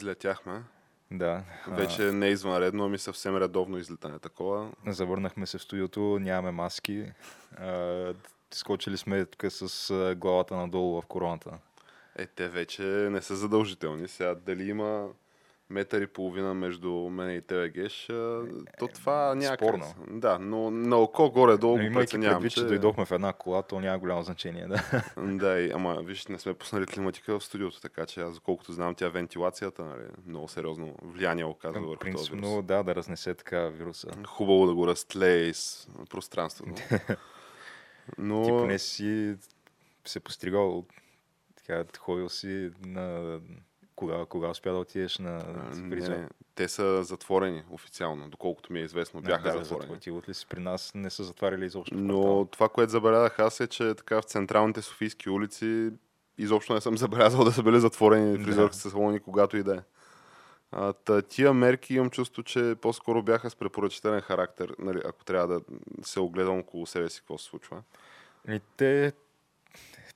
Излетяхме. Да. Вече не е извънредно, ами съвсем редовно излетане такова. Завърнахме се в студиото, нямаме маски. А, скочили сме тук с главата надолу в короната. Е, те вече не са задължителни. Сега дали има метър и половина между мен и тебе, Геш, то това някак... Спорно. Да, но на око горе-долу го Имайки преценявам, предвид, че... че... дойдохме в една кола, то няма голямо значение. Да. Да, и, ама виж, не сме пуснали климатика в студиото, така че аз, колкото знам, тя вентилацията, нали, много сериозно влияние оказва върху този вирус. Принципно, да, да разнесе така вируса. Хубаво да го разтлее из пространството. Но... Ти поне си се постригал, така, ходил си на... Кога, кога успя да отидеш на А, фризьор? Не, те са затворени официално, доколкото ми е известно, бяха да, затворени. Ти от ли си при нас не са затваряли изобщо Но това, което забелязах аз е, че така в централните софийски улици изобщо не съм забелязал да са били затворени Да. фризьорските салони, когато и да е. А, та, тия мерки имам чувство, че по-скоро бяха с препоръчителен характер, нали, ако трябва да се огледам около себе си какво се случва. Ами, те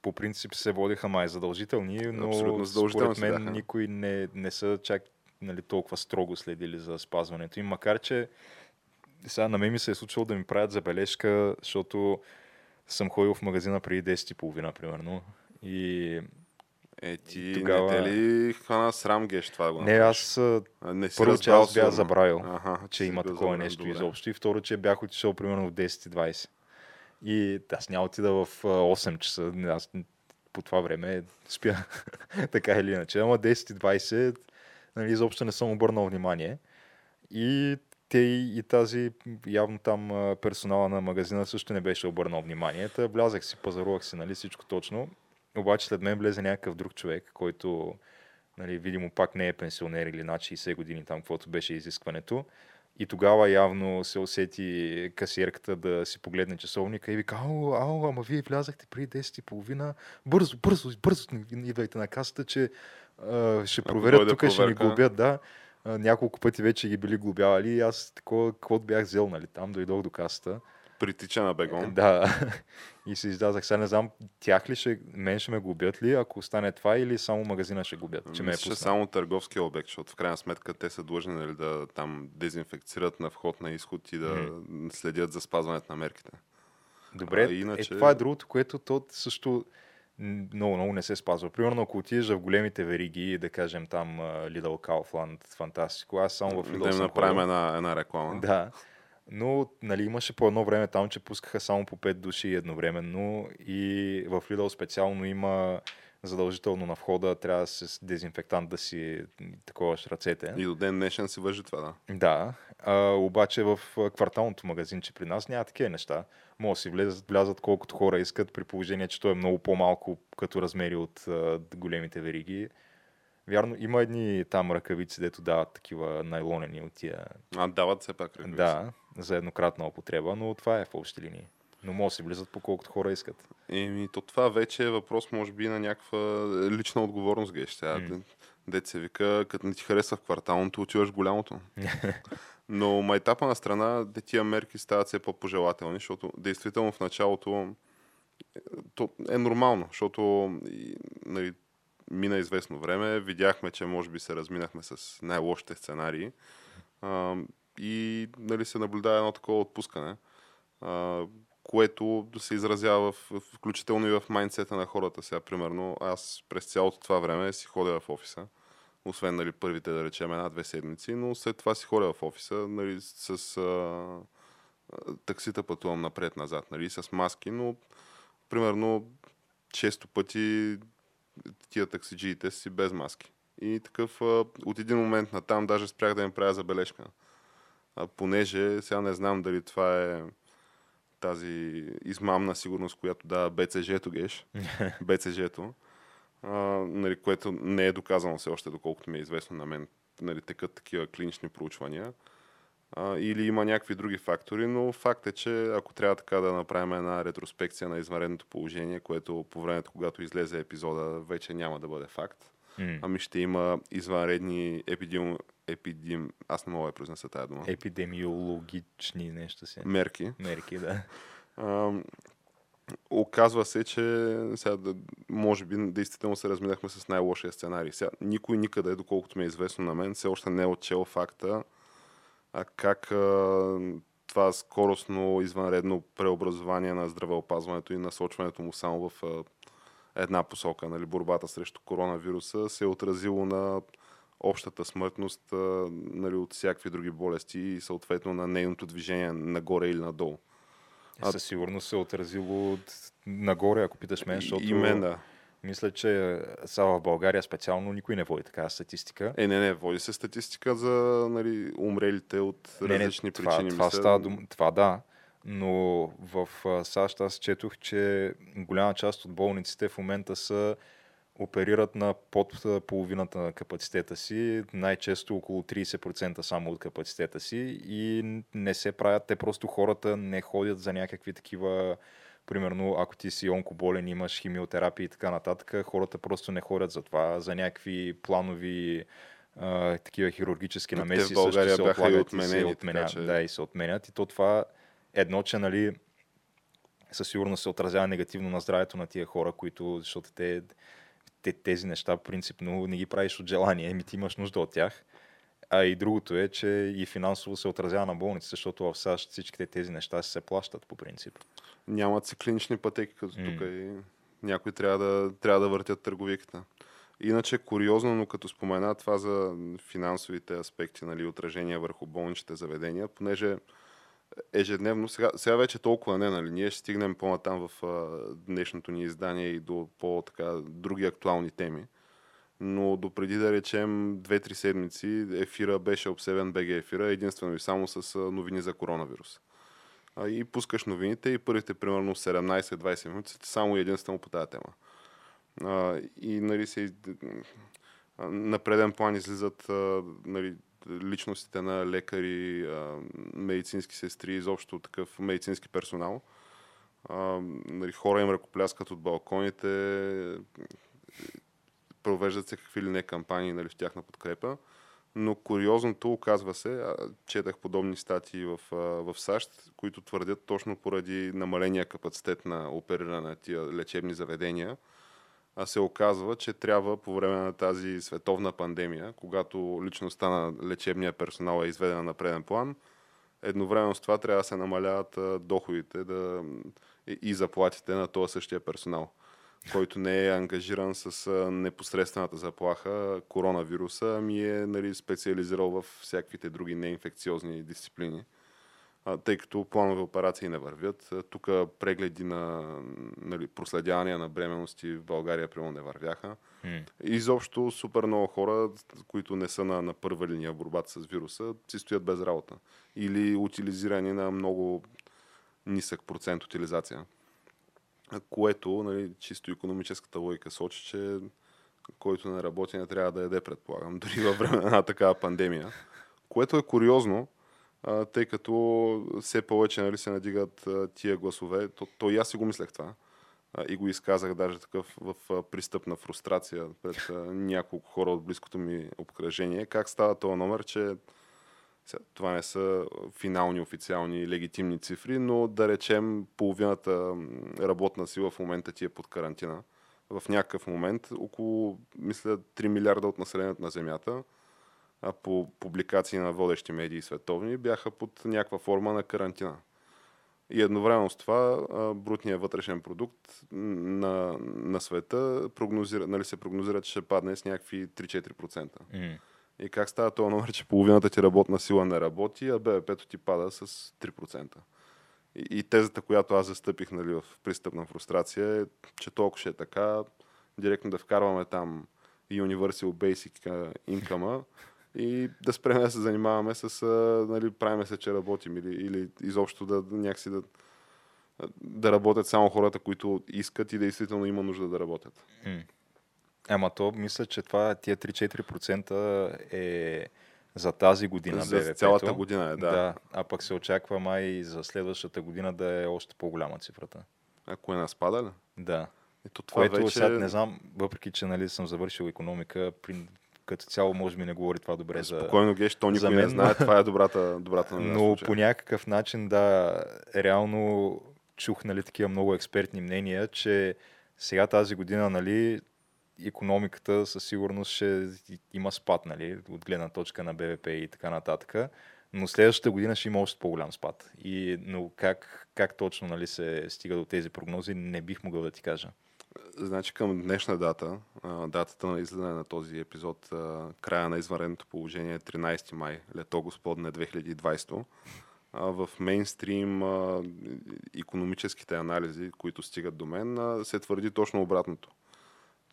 по принцип се водиха май задължителни, но Абсолютно задължителни според мен никой не, не са чак нали, толкова строго следили за спазването им, макар че сега на мен ми се е случило да ми правят забележка, защото съм ходил в магазина преди 10.30, примерно. И Е, ти Тогава- не те ли хвана срам геш това го не, аз не си първо, че аз бях забравил, Аха, че има такова нещо добре. изобщо. И второ, че бях отишъл примерно в 10.20. И аз няма отида в а, 8 часа. Аз по това време спя така или иначе. Ама 10.20 нали, изобщо не съм обърнал внимание. И те и, тази, явно там персонала на магазина също не беше обърнал внимание. Та влязах си, пазарувах си, нали, всичко точно. Обаче след мен влезе някакъв друг човек, който нали, видимо пак не е пенсионер или над 60 години там, каквото беше изискването. И тогава явно се усети касиерката да си погледне часовника и вика, ау, ау, ама вие влязахте преди 10 и половина. Бързо, бързо, бързо идвайте на касата, че а, ще проверят тук, ще ни глобят, да. А, няколко пъти вече ги били глобявали и аз такова, каквото бях взел, нали, там дойдох до касата. Притича на бегон. Да. И се излязах. Сега не знам, тях ли ще, мен ще ме глобят ли, ако стане това, или само магазина ще глобят, че ме е пуснал. само търговския обект, защото в крайна сметка те са длъжни нали, да там дезинфекцират на вход на изход и да следят за спазването на мерките. Добре, А, иначе... е, това е другото, което то също много, много не се спазва. Примерно, ако отидеш в големите вериги, да кажем там Lidl, Kaufland, фантастико, аз само в да Lidl им съм направим една, една реклама. Да. Но нали, имаше по едно време там, че пускаха само по 5 души едновременно и в Lidl специално има задължително на входа трябва с дезинфектант да си таковаш ръцете. И до ден днешен си въжи това, да. Да, а, обаче в кварталното магазинче при нас няма такива неща. Може да си влезат, влязат колкото хора искат, при положение, че то е много по-малко като размери от а, големите вериги. Вярно, има едни там ръкавици, дето дават такива найлонени от тия. А дават все пак ръкавици. Да, за еднократна употреба, но това е в общи линии. Но може да си влизат по колкото хора искат. Еми, то това вече е въпрос, може би, на някаква лична отговорност, геш. Сега, М. mm. дет се вика, като не ти харесва в кварталното, отиваш в голямото. Но майтапа на страна, де тия мерки стават все по-пожелателни, защото действително в началото е, то е нормално, защото нали, мина известно време, видяхме, че може би се разминахме с най-лошите сценарии а, и нали, се наблюдава едно такова отпускане, а, което се изразява в, включително и в майндсета на хората. Сега, примерно, аз през цялото това време си ходя в офиса, освен нали, първите, да речем, една-две седмици, но след това си ходя в офиса нали, с а, таксита пътувам напред-назад, нали, с маски, но примерно често пъти тия таксиджиите си без маски. И такъв а, от един момент на там даже спрях да им правя забележка. А, понеже сега не знам дали това е тази измамна сигурност, която дава БЦЖ-то геш, БЦЖ-то, а, нали, което не е доказано все още, доколкото ми е известно на мен. Нали, текат такива клинични проучвания. А, или има някакви други фактори, но факт е, че ако трябва така да направим една ретроспекция на извънредното положение, което по времето, когато излезе епизода, вече няма да бъде факт, М. ами ще има извънредни епидем... епидем... Аз не мога да произнеса тази дума. Епидемиологични нещо си. Мерки. Мерки, да. А, оказва се, че сега, може би действително се разминахме с най-лошия сценарий. Сега, никой никъде, доколкото ми е известно на мен, все още не е отчел факта а как а, това скоростно извънредно преобразование на здравеопазването и насочването му само в а, една посока, нали, борбата срещу коронавируса, се е отразило на общата смъртност а, нали, от всякакви други болести и съответно на нейното движение нагоре или надолу. А... Със сигурност се е отразило от нагоре, ако питаш мен, защото И мен, да. Мисля, че сега в България специално никой не води такава статистика. Е, не, не, води се статистика за нали, умрелите от Не, не, различни това, причини. това, мисля. става дум... това да, но в САЩ аз четох, че голяма част от болниците в момента са оперират на под половината на капацитета си, най-често около 30% само от капацитета си и не се правят, те просто хората не ходят за някакви такива примерно ако ти си онкоболен, имаш химиотерапия и така нататък, хората просто не ходят за това, за някакви планови а, такива хирургически Те в намеси България също се бяха и отлагат и се отменени, отменят. така че- Да, и се отменят. И то това едно, че нали, със сигурност се отразява негативно на здравето на тия хора, които, защото те, те тези неща принципно не ги правиш от желание, еми ти имаш нужда от тях. А и другото е, че и финансово се отразява на болниците, защото в САЩ всичките тези неща се плащат по принцип. Нямат си клинични пътеки като М. тук и някои трябва да, трябва да въртят търговиката. Иначе куриозно, но като спомена това за финансовите аспекти, нали, отражения върху болничните заведения, понеже ежедневно, сега, сега вече толкова не, нали, ние ще стигнем по-натам в а, днешното ни издание и до по-така други актуални теми. Но допреди да речем 2-3 седмици ефира беше обсебен БГ ефира единствено и само с новини за коронавирус. И пускаш новините и първите примерно 17-20 минути са само единствено по тази тема. И нали се на преден план излизат нали, личностите на лекари, медицински сестри, изобщо такъв медицински персонал. Нали, хора им ръкопляскат от балконите, провеждат се какви ли не кампании нали, в тяхна подкрепа. Но куриозното, оказва се, а, четах подобни статии в, а, в САЩ, които твърдят точно поради намаления капацитет на опериране на тия лечебни заведения, а се оказва, че трябва по време на тази световна пандемия, когато личността на лечебния персонал е изведена на преден план, едновременно с това трябва да се намаляват доходите да, и, и заплатите на този същия персонал, който не е ангажиран с непосредствената заплаха коронавируса, ами е нали, специализирал в всякаквите други неинфекциозни дисциплини. А, тъй като планови операции не вървят. Тук прегледи на нали, проследявания на бременности в България прямо не вървяха. Изобщо супер много хора, които не са на, на първа линия в борбата с вируса, си стоят без работа. Или утилизирани на много нисък процент утилизация. Което, нали, чисто економическата логика сочи, че който не работи не трябва да яде, предполагам, дори във време на такава пандемия. Което е куриозно, тъй като все повече нали, се надигат тия гласове. То, то и аз си го мислех това. И го изказах даже такъв в а, пристъпна фрустрация пред няколко хора от близкото ми обкръжение. Как става този номер, че това не са финални, официални, легитимни цифри, но да речем половината работна сила в момента ти е под карантина. В някакъв момент около, мисля, 3 милиарда от населението на Земята а по публикации на водещи медии световни, бяха под някаква форма на карантина. И едновременно с това брутният вътрешен продукт на, на света прогнозира, нали, се прогнозира, че ще падне с някакви 3-4%. М. И как става това номер, че половината ти работна сила не работи, а БВП-то ти пада с 3%. И, и тезата, която аз застъпих нали, в пристъпна фрустрация е, че толкова ще е така, директно да вкарваме там Universal Basic Income и да спреме да се занимаваме с, нали, правиме се, че работим или, или изобщо да някакси да, да работят само хората, които искат и действително има нужда да работят. М. Ама то мисля, че това тия 3-4% е за тази година За БВП-то. цялата година е, да. да. А пък се очаква май за следващата година да е още по-голяма цифрата. Ако е на спада ли? Да. Ето това Което вече... сега не знам, въпреки че нали, съм завършил економика, при, като цяло може би не говори това добре за... Спокойно геш, то никой не знае. Това е добрата, добрата новина. Но случая. по някакъв начин, да, реално чух нали, такива много експертни мнения, че сега тази година, нали, економиката със сигурност ще има спад, нали, от гледна точка на БВП и така нататък. Но следващата година ще има още по-голям спад. И, но как, как точно нали, се стига до тези прогнози, не бих могъл да ти кажа. Значи към днешна дата, датата на излизане на този епизод, края на извънредното положение е 13 май, лето господне 2020. А, в мейнстрим економическите анализи, които стигат до мен, се твърди точно обратното.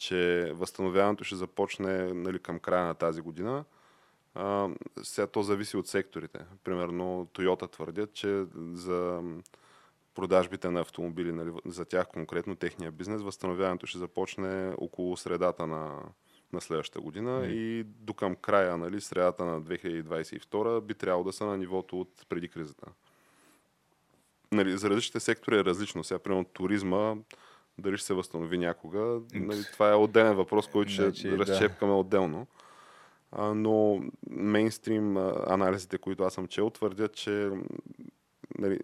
Че възстановяването ще започне нали, към края на тази година. А, сега то зависи от секторите. Примерно Toyota твърдят, че за продажбите на автомобили, нали, за тях конкретно техния бизнес, възстановяването ще започне около средата на, на следващата година Мгм. и до към края, нали, средата на 2022 би трябвало да са на нивото от преди кризата. Нали, за различните сектори е различно. Сега, примерно, туризма, дали ще се възстанови някога, нали, това е отделен въпрос, който ще Значи, да. разчепкаме отделно. А, но мейнстрим анализите, които аз съм чел, твърдят, че нали,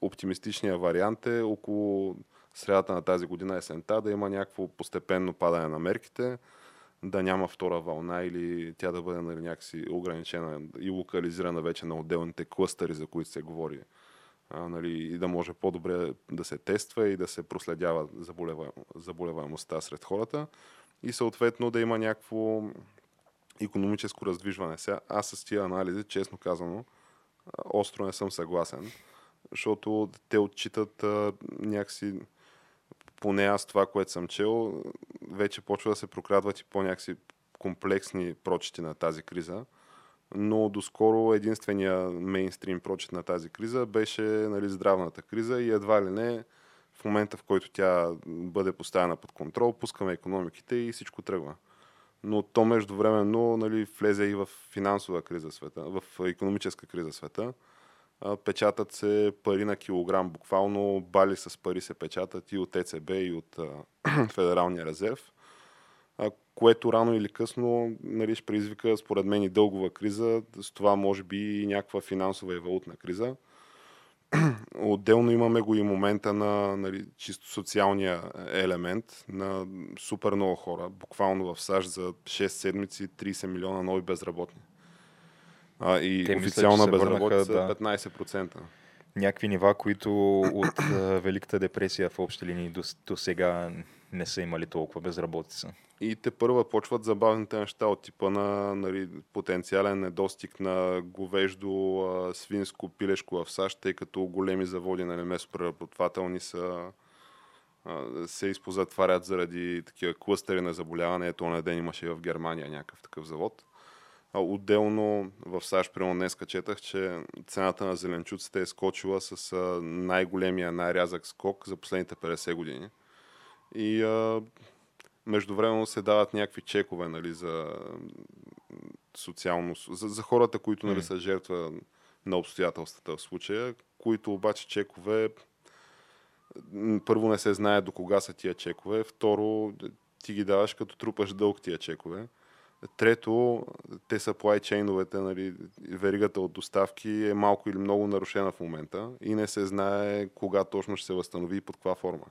оптимистичният вариант е около средата на тази година есента да има някакво постепенно падане на мерките, да няма втора вълна или тя да бъде нали, някакси ограничена и локализирана вече на отделните клъстъри, за които се говори. Нали, и да може по-добре да се тества и да се проследява заболева, заболеваемостта сред хората и съответно да има някакво економическо раздвижване. Сега, аз с тия анализи, честно казано, остро не съм съгласен, защото те отчитат а, някакси, поне аз това, което съм чел, вече почва да се прокрадват и по-някакси комплексни прочити на тази криза. Но доскоро единствения мейнстрим прочит на тази криза беше нали, здравната криза и едва ли не в момента, в който тя бъде поставена под контрол, пускаме економиките и всичко тръгва. Но то междувременно нали, влезе и в финансова криза света, в економическа криза света. Печатат се пари на килограм, буквално бали с пари се печатат и от ЕЦБ, и от Федералния резерв, което рано или късно нали, ще предизвика, според мен, и дългова криза, с това може би и някаква финансова и валутна криза. Отделно имаме го и момента на нали, чисто социалния елемент на супер много хора. Буквално в САЩ за 6 седмици 30 милиона нови безработни. А, и Те мисля, официална върнаха, безработица да. 15%. Някакви нива, които от Великата депресия в общи линии до, до сега не са имали толкова безработица. И те първа почват забавните неща от типа на нали, потенциален недостиг на говеждо, свинско, пилешко в САЩ, тъй като големи заводи нали, месопреработвателни са се изпозатварят заради такива клъстери на заболяване. Ето на ден имаше в Германия някакъв такъв завод. А отделно в САЩ, примерно днес четах, че цената на зеленчуците е скочила с най-големия, най-рязък скок за последните 50 години. И а, междувременно се дават някакви чекове нали, за социално, за, за хората, които нали, са жертва на обстоятелствата в случая, които обаче чекове първо не се знае до кога са тия чекове, второ ти ги даваш като трупаш дълг тия чекове. Трето, те са supply чейновете, нали, веригата от доставки е малко или много нарушена в момента и не се знае кога точно ще се възстанови и под каква форма.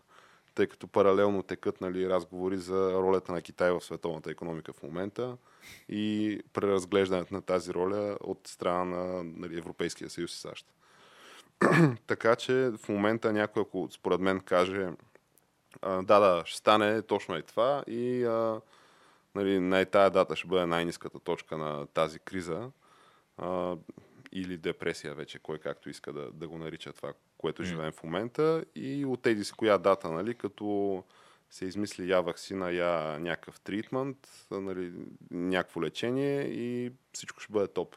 Тъй като паралелно текат нали, разговори за ролята на Китай в световната економика в момента и преразглеждането на тази роля от страна на нали, Европейския съюз и САЩ. така че в момента някой, ако според мен каже а, да, да, ще стане точно и това и а, нали, най- тая дата ще бъде най-низката точка на тази криза а, или депресия вече, кой както иска да, да го нарича това, което живеем в момента и от тези си коя дата, нали, като се измисли я вакцина, я някакъв тритмент, нали, някакво лечение и всичко ще бъде топ.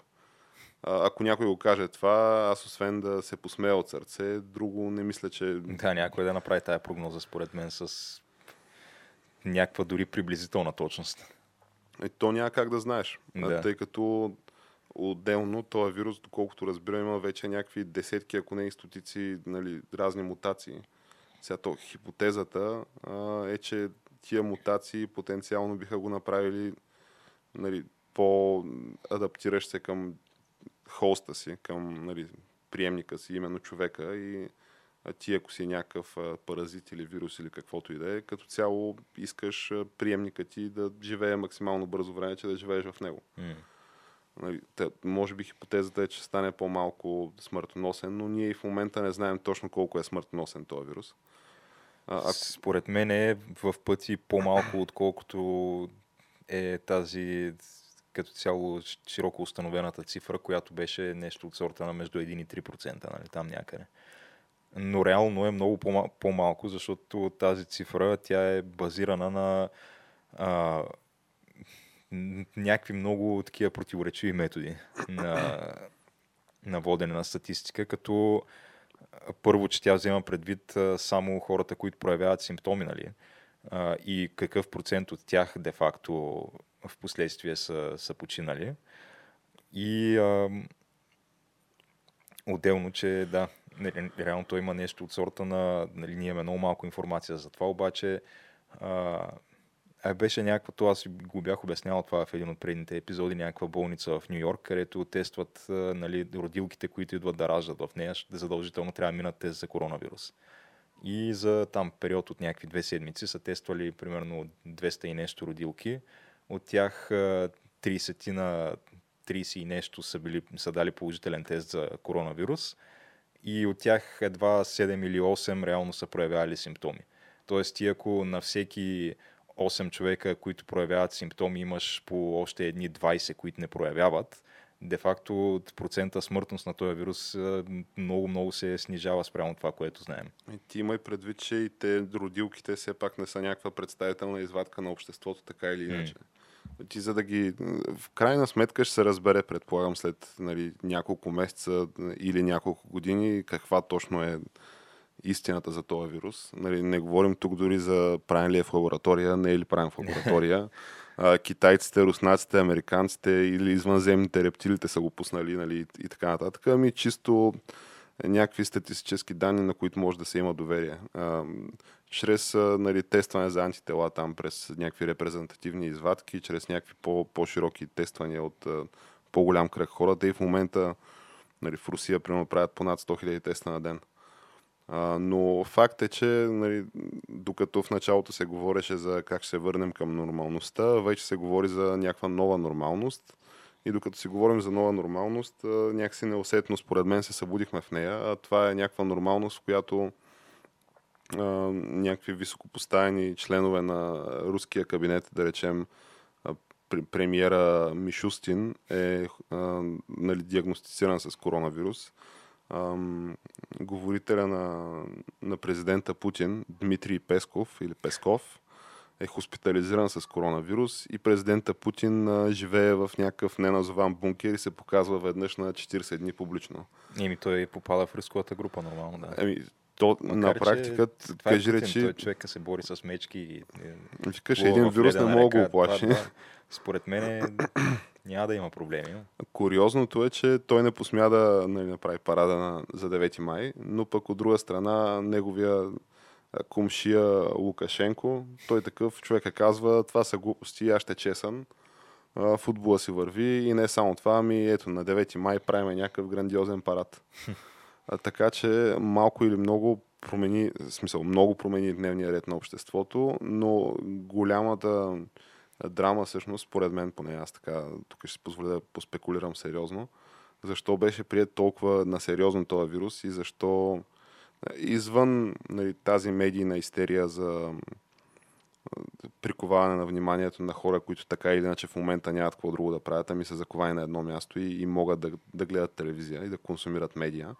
А, ако някой го каже това, аз освен да се посмея от сърце, друго не мисля, че... Да, някой да направи тая прогноза, според мен, с някаква дори приблизителна точност. И то няма как да знаеш, Да. тъй като отделно този вирус, доколкото разбирам, има вече някакви десетки, ако не и стотици нали, разни мутации. Сега то, хипотезата а, е, че тия мутации потенциално биха го направили нали, по-адаптиращ се към хоста си, към нали, приемника си, именно човека и ти ако си някакъв паразит или вирус или каквото и да е, като цяло искаш приемника ти да живее максимално бързо време, че да живееш в него. Нали, те, може би хипотезата е, че стане по-малко смъртоносен, но ние и в момента не знаем точно колко е смъртоносен този вирус. А, ако, Според мен е в пъти по-малко, отколкото е тази като цяло широко установената цифра, която беше нещо от сорта на между 1 и 3%, нали, там някъде. Но реално е много по-мал- по-малко, защото тази цифра тя е базирана на а, някакви много такива противоречиви методи на, на водене на статистика, като първо, че тя взема предвид само хората, които проявяват симптоми, нали? А, и какъв процент от тях де-факто в последствие са, са починали. И а, отделно, че да, ре- реално той има нещо от сорта на, нали, ние имаме много малко информация за това, обаче а, а беше някаква, аз го бях обяснявал това в един от предните епизоди, някаква болница в Нью Йорк, където тестват нали, родилките, които идват да раждат в нея, задължително трябва да минат тест за коронавирус. И за там период от някакви две седмици са тествали примерно 200 и нещо родилки. От тях а, 30 на 30 и нещо са, били, са дали положителен тест за коронавирус и от тях едва 7 или 8 реално са проявявали симптоми. Тоест ти ако на всеки 8 човека, които проявяват симптоми, имаш по още едни 20, които не проявяват, де-факто процента смъртност на този вирус много-много се снижава спрямо това, което знаем. и ти имай предвид, че и те родилките все пак не са някаква представителна извадка на обществото, така или иначе. Ти за да ги... В крайна сметка ще се разбере, предполагам, след нали, няколко месеца или няколко години, каква точно е истината за този вирус. Нали, не говорим тук дори за правен ли е в лаборатория, не е ли правен в лаборатория. А, китайците, руснаците, американците или извънземните рептилите са го пуснали нали, и, така нататък. Ами чисто някакви статистически данни, на които може да се има доверие. Чрез нали, тестване за антитела там през някакви репрезентативни извадки, чрез някакви по- по-широки тествания от по-голям кръг хора. Те и в момента нали, в Русия примерно правят по над 100 000 теста на ден. Но факт е, че нали, докато в началото се говореше за как ще се върнем към нормалността, вече се говори за някаква нова нормалност. И докато си говорим за нова нормалност, а, някакси неусетно според мен се събудихме в нея. А това е някаква нормалност, в която а, някакви високопоставени членове на руския кабинет, да речем а, пр- премиера Мишустин е а, нали, диагностициран с коронавирус. Ам, говорителя на, на президента Путин, Дмитрий Песков или Песков, е хоспитализиран с коронавирус и президента Путин а, живее в някакъв неназован бункер и се показва веднъж на 40 дни публично. Еми, той попада в рисковата група, нормално, да. Еми, то Макар, на че практика, това е кажи Путин, речи, Той човека се бори с мечки и... и викаш, един вирус не мога да го оплаши. Според мен няма да има проблеми. Куриозното е, че той не посмя да нали, направи парада на, за 9 май, но пък от друга страна неговия кумшия Лукашенко, той такъв човека казва, това са глупости, аз ще чесън, а, футбола си върви и не само това, ами ето на 9 май правим някакъв грандиозен парад. Така че малко или много промени, в смисъл, много промени дневния ред на обществото, но голямата драма всъщност, според мен, поне аз така, тук ще си позволя да поспекулирам сериозно, защо беше прият толкова на сериозно този вирус и защо е, извън нали, тази медийна истерия за приковаване на вниманието на хора, които така или иначе в момента нямат какво друго да правят, ами са заковани на едно място и, и могат да, да гледат телевизия и да консумират медия.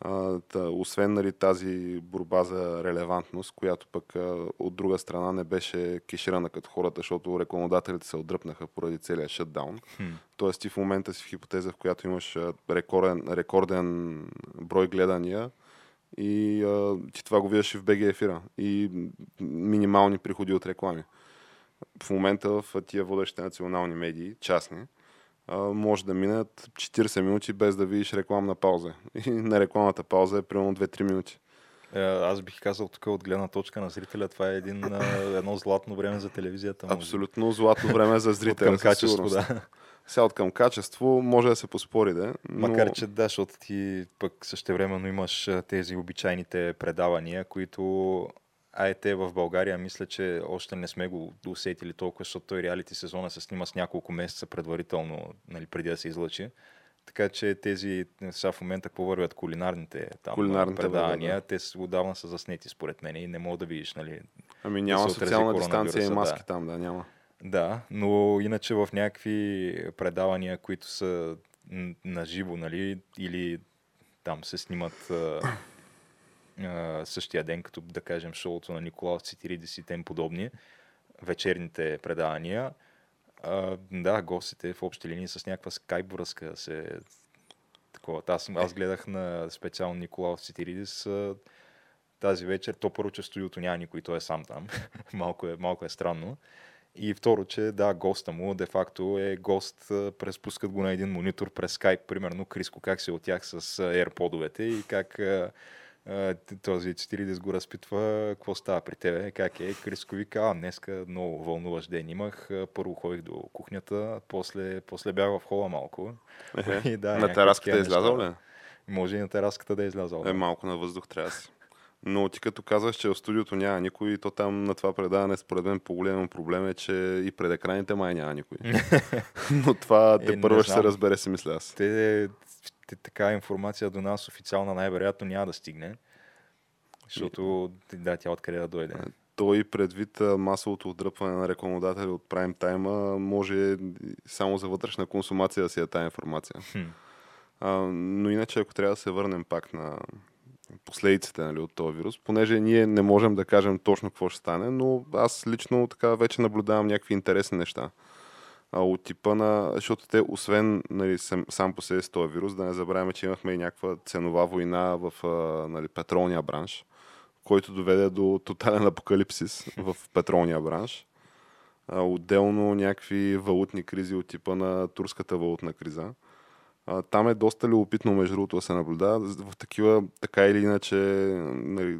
А, та, освен нали, тази борба за релевантност, която пък а, от друга страна не беше кеширана като хората, защото рекламодателите се отдръпнаха поради целия шатдаун. Хм. Тоест ти в момента си в хипотеза, в която имаш рекорден, рекорден брой гледания и а, ти това го виждаш и в БГ ефира и минимални приходи от реклами. В момента в тия водещите национални медии, частни, а, може да минат 40 минути без да видиш рекламна пауза. И на рекламната пауза е примерно 2-3 минути. Е, Аз бих казал тук от гледна точка на зрителя, това е един, едно златно време за телевизията. може. Абсолютно златно време за зрителя. към качество, да. Сега от към качество може да се поспори, да. Но... Макар, че да, защото ти пък същевременно имаш а, тези обичайните предавания, които а е те в България, мисля, че още не сме го усетили толкова, защото той реалити сезона се снима с няколко месеца предварително, нали, преди да се излъчи. Така че тези, сега в момента какво вървят кулинарните, там, Кулинарните предавания, вървят, те са отдавна са заснети според мен и не мога да видиш, нали, Ами няма отрази социална дистанция и маски да. там, да, няма. Да, но иначе в някакви предавания, които са на живо, нали, или там се снимат а, а, същия ден, като да кажем шоуто на Николаус Цитиридис и тем подобни, вечерните предавания, а, да, гостите в общи линии с някаква скайп връзка се такова. Аз, аз гледах на специално Николаус Цитиридис а, тази вечер. То първо, че студиото няма никой, той е сам там. малко, е, малко е странно. И второ, че да, госта му де-факто е гост, а, през пускат го на един монитор през скайп, примерно Криско, как се от тях с AirPod-овете и как този Цитиридис го разпитва, какво става при тебе, как е. Криско вика, а, днеска много вълнуващ ден имах. Първо ходих до кухнята, после, после бях в хола малко. Ехе. И да, на тераската е излязал ли? Може и на тераската да е излязал. Е, малко на въздух трябва да си. Но ти като казваш, че в студиото няма никой, то там на това предаване според мен по-голям проблем е, че и пред екраните май няма никой. Но това Е, те първо ще се разбере, си мисля аз. те, те, така информация до нас официална най-вероятно няма да стигне. Защото, да, тя откъде да дойде. Той предвид масовото отдръпване на рекламодатели от прайм тайма, може само за вътрешна консумация да си е тази информация. Хм. А, но иначе, ако трябва да се върнем пак на последиците нали, от този вирус, понеже ние не можем да кажем точно какво ще стане, но аз лично така вече наблюдавам някакви интересни неща. А, от типа на... Защото те, освен нали, сам, сам по себе си този вирус, да не забравяме, че имахме и някаква ценова война в нали, петролния бранш, който доведе до тотален апокалипсис в петролния бранш. А, отделно някакви валутни кризи от типа на турската валутна криза. А, там е доста любопитно, между другото, да се наблюдава в такива, така или иначе, нали,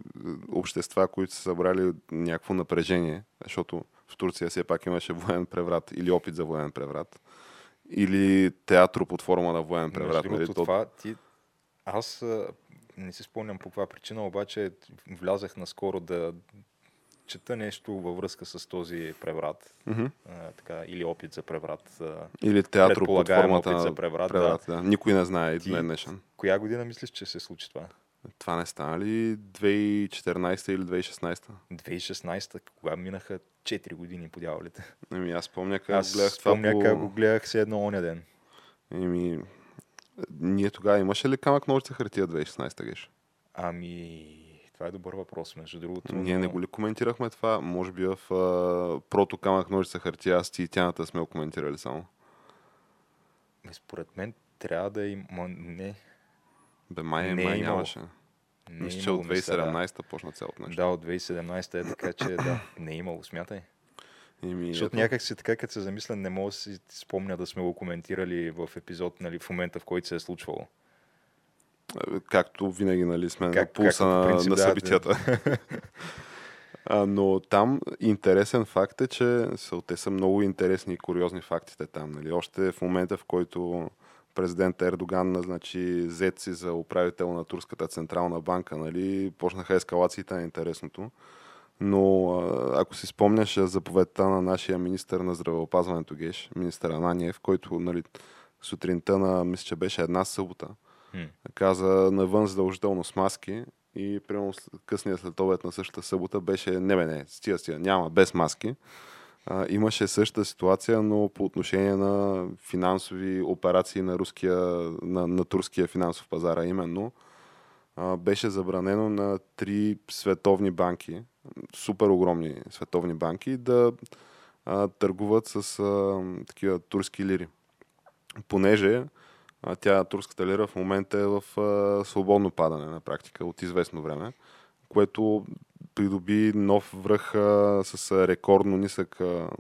общества, които са събрали някакво напрежение, защото в Турция все пак имаше военен преврат или опит за военен преврат, или театро под форма на военен Между преврат. другото, Нали, то... това ти... Аз не си спомням по каква причина, обаче влязах наскоро да чета нещо във връзка с този преврат. Мгм. А, така, или опит за преврат. Или театро под формата опит за преврат, преврат да. Никой не знае и днес днешен. коя година мислиш, че се случи това? Това не стана ли 2014 или 2016? 2016, кога минаха 4 години по дяволите. Еми, аз помня как Аз гледах това спомня по... как го гледах се едно оня ден. Еми, ние тогава имаше ли камък ножица хартия 2016 геш? Ами, това е добър въпрос, между другото. Ние но- не го ли коментирахме това? Може би в а, прото камък ножица хартия, аз ти и тяната сме го коментирали само. Ами, Според мен трябва да има... Не, Бе, май, Не е май имало. нямаше. не Мисля, е че имало, от мисля, да. 2017 почна цялото нещо. Да, от 2017 е така, че да, не е имало, смятай. Еми, Защото ето, някак си така, като се замисля, не мога да си спомня да сме го коментирали в епизод, нали, в момента, в който се е случвало. Както винаги, нали, сме Как- на пулса по на, принцип, на да, събитията. а, но там интересен факт е, че са, те са много интересни и куриозни фактите там. Нали. Още в момента, в който президент Ердоган назначи Зеци за управител на Турската централна банка, нали, почнаха ескалациите на интересното. Но ако си спомняш заповедта на нашия министър на здравеопазването Геш, министър Ананиев, който нали, сутринта на, мисля, че беше една събота, Каза навън задължително с маски и примерно късния след на същата събота беше не бе, не, стига, стига, няма, без маски. А, имаше същата ситуация, но по отношение на финансови операции на, руския, на, на турския финансов пазар, именно а, беше забранено на три световни банки, супер огромни световни банки, да а, търгуват с а, такива турски лири. Понеже а, тя, турската лира, в момента е в а, свободно падане на практика от известно време, което придоби нов връх а, с рекордно нисък а,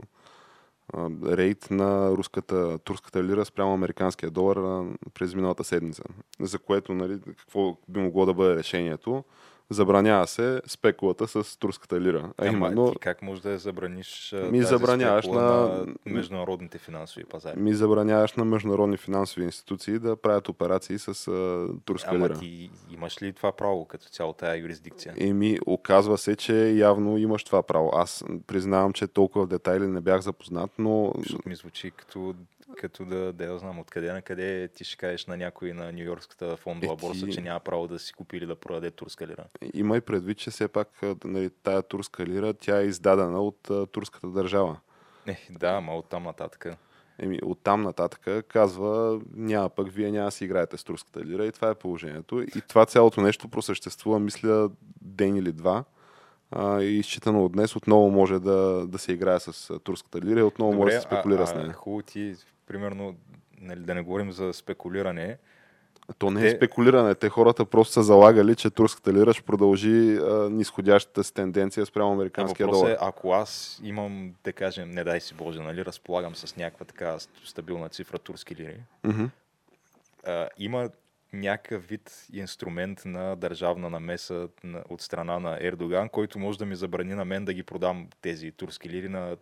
рейт на руската, турската лира спрямо американския долар а, през миналата седмица. За което, нали, какво би могло да бъде решението? Забранява се спекулата с турската лира. А Ама, именно... ти как можеш да я забраниш ми тази забраняваш на... на международните финансови пазари? Ми забраняваш на международни финансови институции да правят операции с а, турска Ама лира. ти имаш ли това право като цяло тая юрисдикция? Еми, оказва се, че явно имаш това право. Аз признавам, че толкова в детайли не бях запознат, но... Защото ми звучи като като да, да я знам откъде на къде ти ще кажеш на някой на Нью-Йоркската фондова е, борса, че няма право да си купи или да продаде турска лира. Има и предвид, че все пак нали, тая турска лира, тя е издадена от а, турската държава. Не, да, ма от там нататък. Еми, от там нататък казва, няма пък, вие няма си играете с турската лира и това е положението. И това цялото нещо просъществува, мисля, ден или два а, и считано от днес отново може да, да се играе с турската лира и отново Добре, може да се спекулира а, с нея. Хубаво ти, примерно, нали, да не говорим за спекулиране. То не е те... спекулиране. Те хората просто са залагали, че турската лира ще продължи а, нисходящата с тенденция спрямо американския долар. Е, ако аз имам, да кажем, не дай си Боже, нали, разполагам с някаква така стабилна цифра турски лири, mm-hmm. а, има някакъв вид инструмент на държавна намеса от страна на Ердоган, който може да ми забрани на мен да ги продам тези турски лири на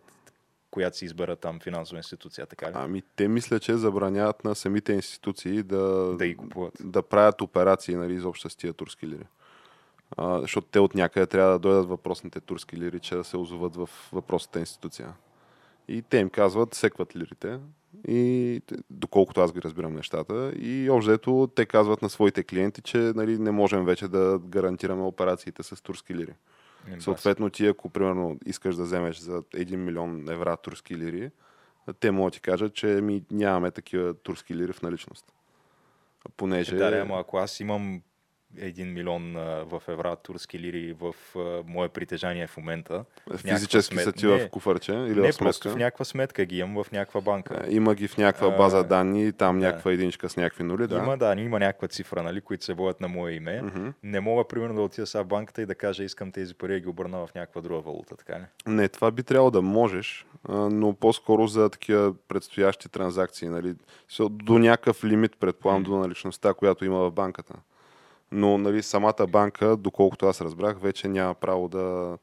която си избера там финансова институция, така ли? Ами те мисля, че забраняват на самите институции да, да, ги купуват. да правят операции нали, изобщо с тия турски лири. А, защото те от някъде трябва да дойдат въпросните турски лири, че да се озоват в въпросната институция. И те им казват, секват лирите, и доколкото аз ги разбирам нещата. И общо те казват на своите клиенти, че нали, не можем вече да гарантираме операциите с турски лири. Съответно, ти ако примерно искаш да вземеш за 1 милион евра турски лири, те могат да ти кажат, че ми нямаме такива турски лири в наличност. Понеже... Да, ама ако аз имам 1 милион а, в евра турски лири в а, мое притежание в момента. Физически са ти в куфърче или не, в просто в някаква сметка ги имам в някаква банка. А, има ги в някаква база данни, там да. някаква единичка с някакви нули, да. Има, да, има някаква цифра, нали, които се водят на мое име. Uh-huh. Не мога, примерно, да отида сега в банката и да кажа, искам тези пари да ги обърна в някаква друга валута, така ли? Не, това би трябвало да можеш, но по-скоро за такива предстоящи транзакции, нали, до някакъв лимит, предполагам, mm. до наличността, която има в банката но нали, самата банка, доколкото аз разбрах, вече няма право да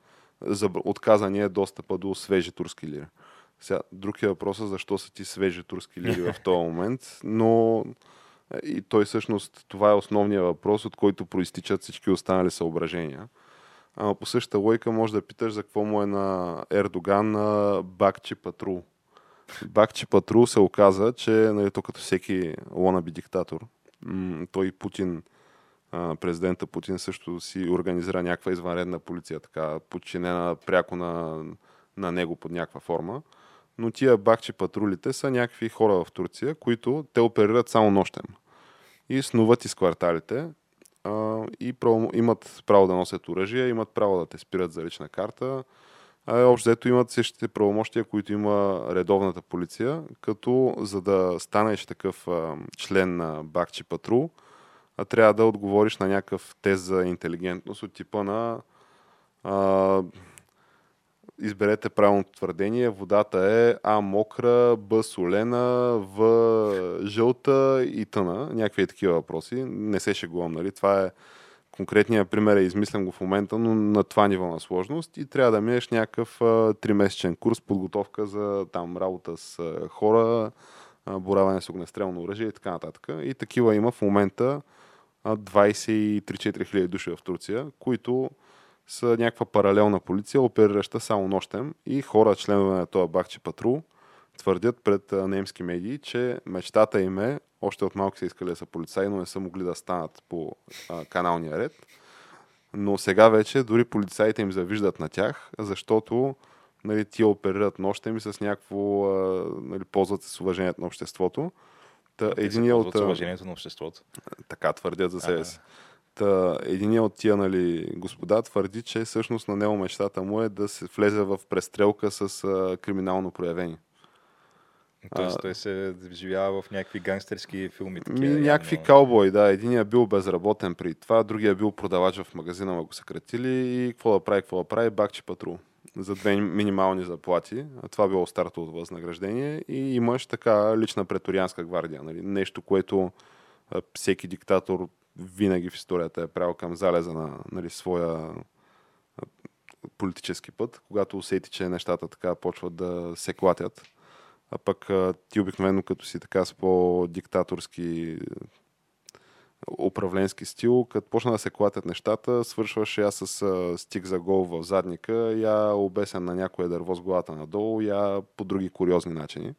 отказа ни е достъпа до свежи турски лири. Сега, друг е въпросът защо са ти свежи турски лири в този момент, но и той всъщност това е основният въпрос, от който проистичат всички останали съображения. А, по същата лойка може да питаш за какво му е на Ердоган на Бакчи Патрул. Бакчи Патрул се оказа, че нали, то като всеки лонаби диктатор, той Путин президента Путин също си организира някаква извънредна полиция, така подчинена пряко на, на него под някаква форма. Но тия бахчи патрулите са някакви хора в Турция, които те оперират само нощем. И снуват из кварталите а, и право, имат право да носят оръжие, имат право да те спират за лична карта. А общо взето имат същите правомощия, които има редовната полиция, като за да станеш такъв а, член на Бакчи патрул, а трябва да отговориш на някакъв тест за интелигентност от типа на а, изберете правилното твърдение. Водата е А мокра, Б солена, В жълта и тъна. Някакви такива въпроси. Не се шегувам, нали? Това е конкретният пример е измислям го в момента, но на това ниво на сложност и трябва да минеш някакъв тримесечен курс, подготовка за там работа с хора, бораване с огнестрелно оръжие и така нататък. И такива има в момента 23-4 хиляди души в Турция, които са някаква паралелна полиция, оперираща само нощем и хора, членове на този Бахче патрул, твърдят пред немски медии, че мечтата им е, още от малко са искали да са полицаи, но не са могли да станат по а, каналния ред. Но сега вече дори полицаите им завиждат на тях, защото нали, тия оперират нощем и с някакво нали, ползват с уважението на обществото. Та, един от... уважението на обществото. Така твърдят за себе си. Та, един от тия нали, господа твърди, че всъщност на него мечтата му е да се влезе в престрелка с а, криминално проявени. Тоест той се вживява в някакви гангстерски филми. Ми, Такива, някакви явно. каубой, да. Единият бил безработен при това, другия бил продавач в магазина, ма го съкратили и какво да прави, какво да прави, бакче патрул за две минимални заплати. Това било стартовото възнаграждение и имаш така лична преторианска гвардия. Нали? Нещо, което всеки диктатор винаги в историята е правил към залеза на нали, своя политически път, когато усети, че нещата така почват да се клатят. А пък ти обикновено като си така с по-диктаторски управленски стил, като почна да се клатят нещата, свършваш я с а, стик за гол в задника, я обесен на някое дърво с главата надолу, я по други куриозни начини.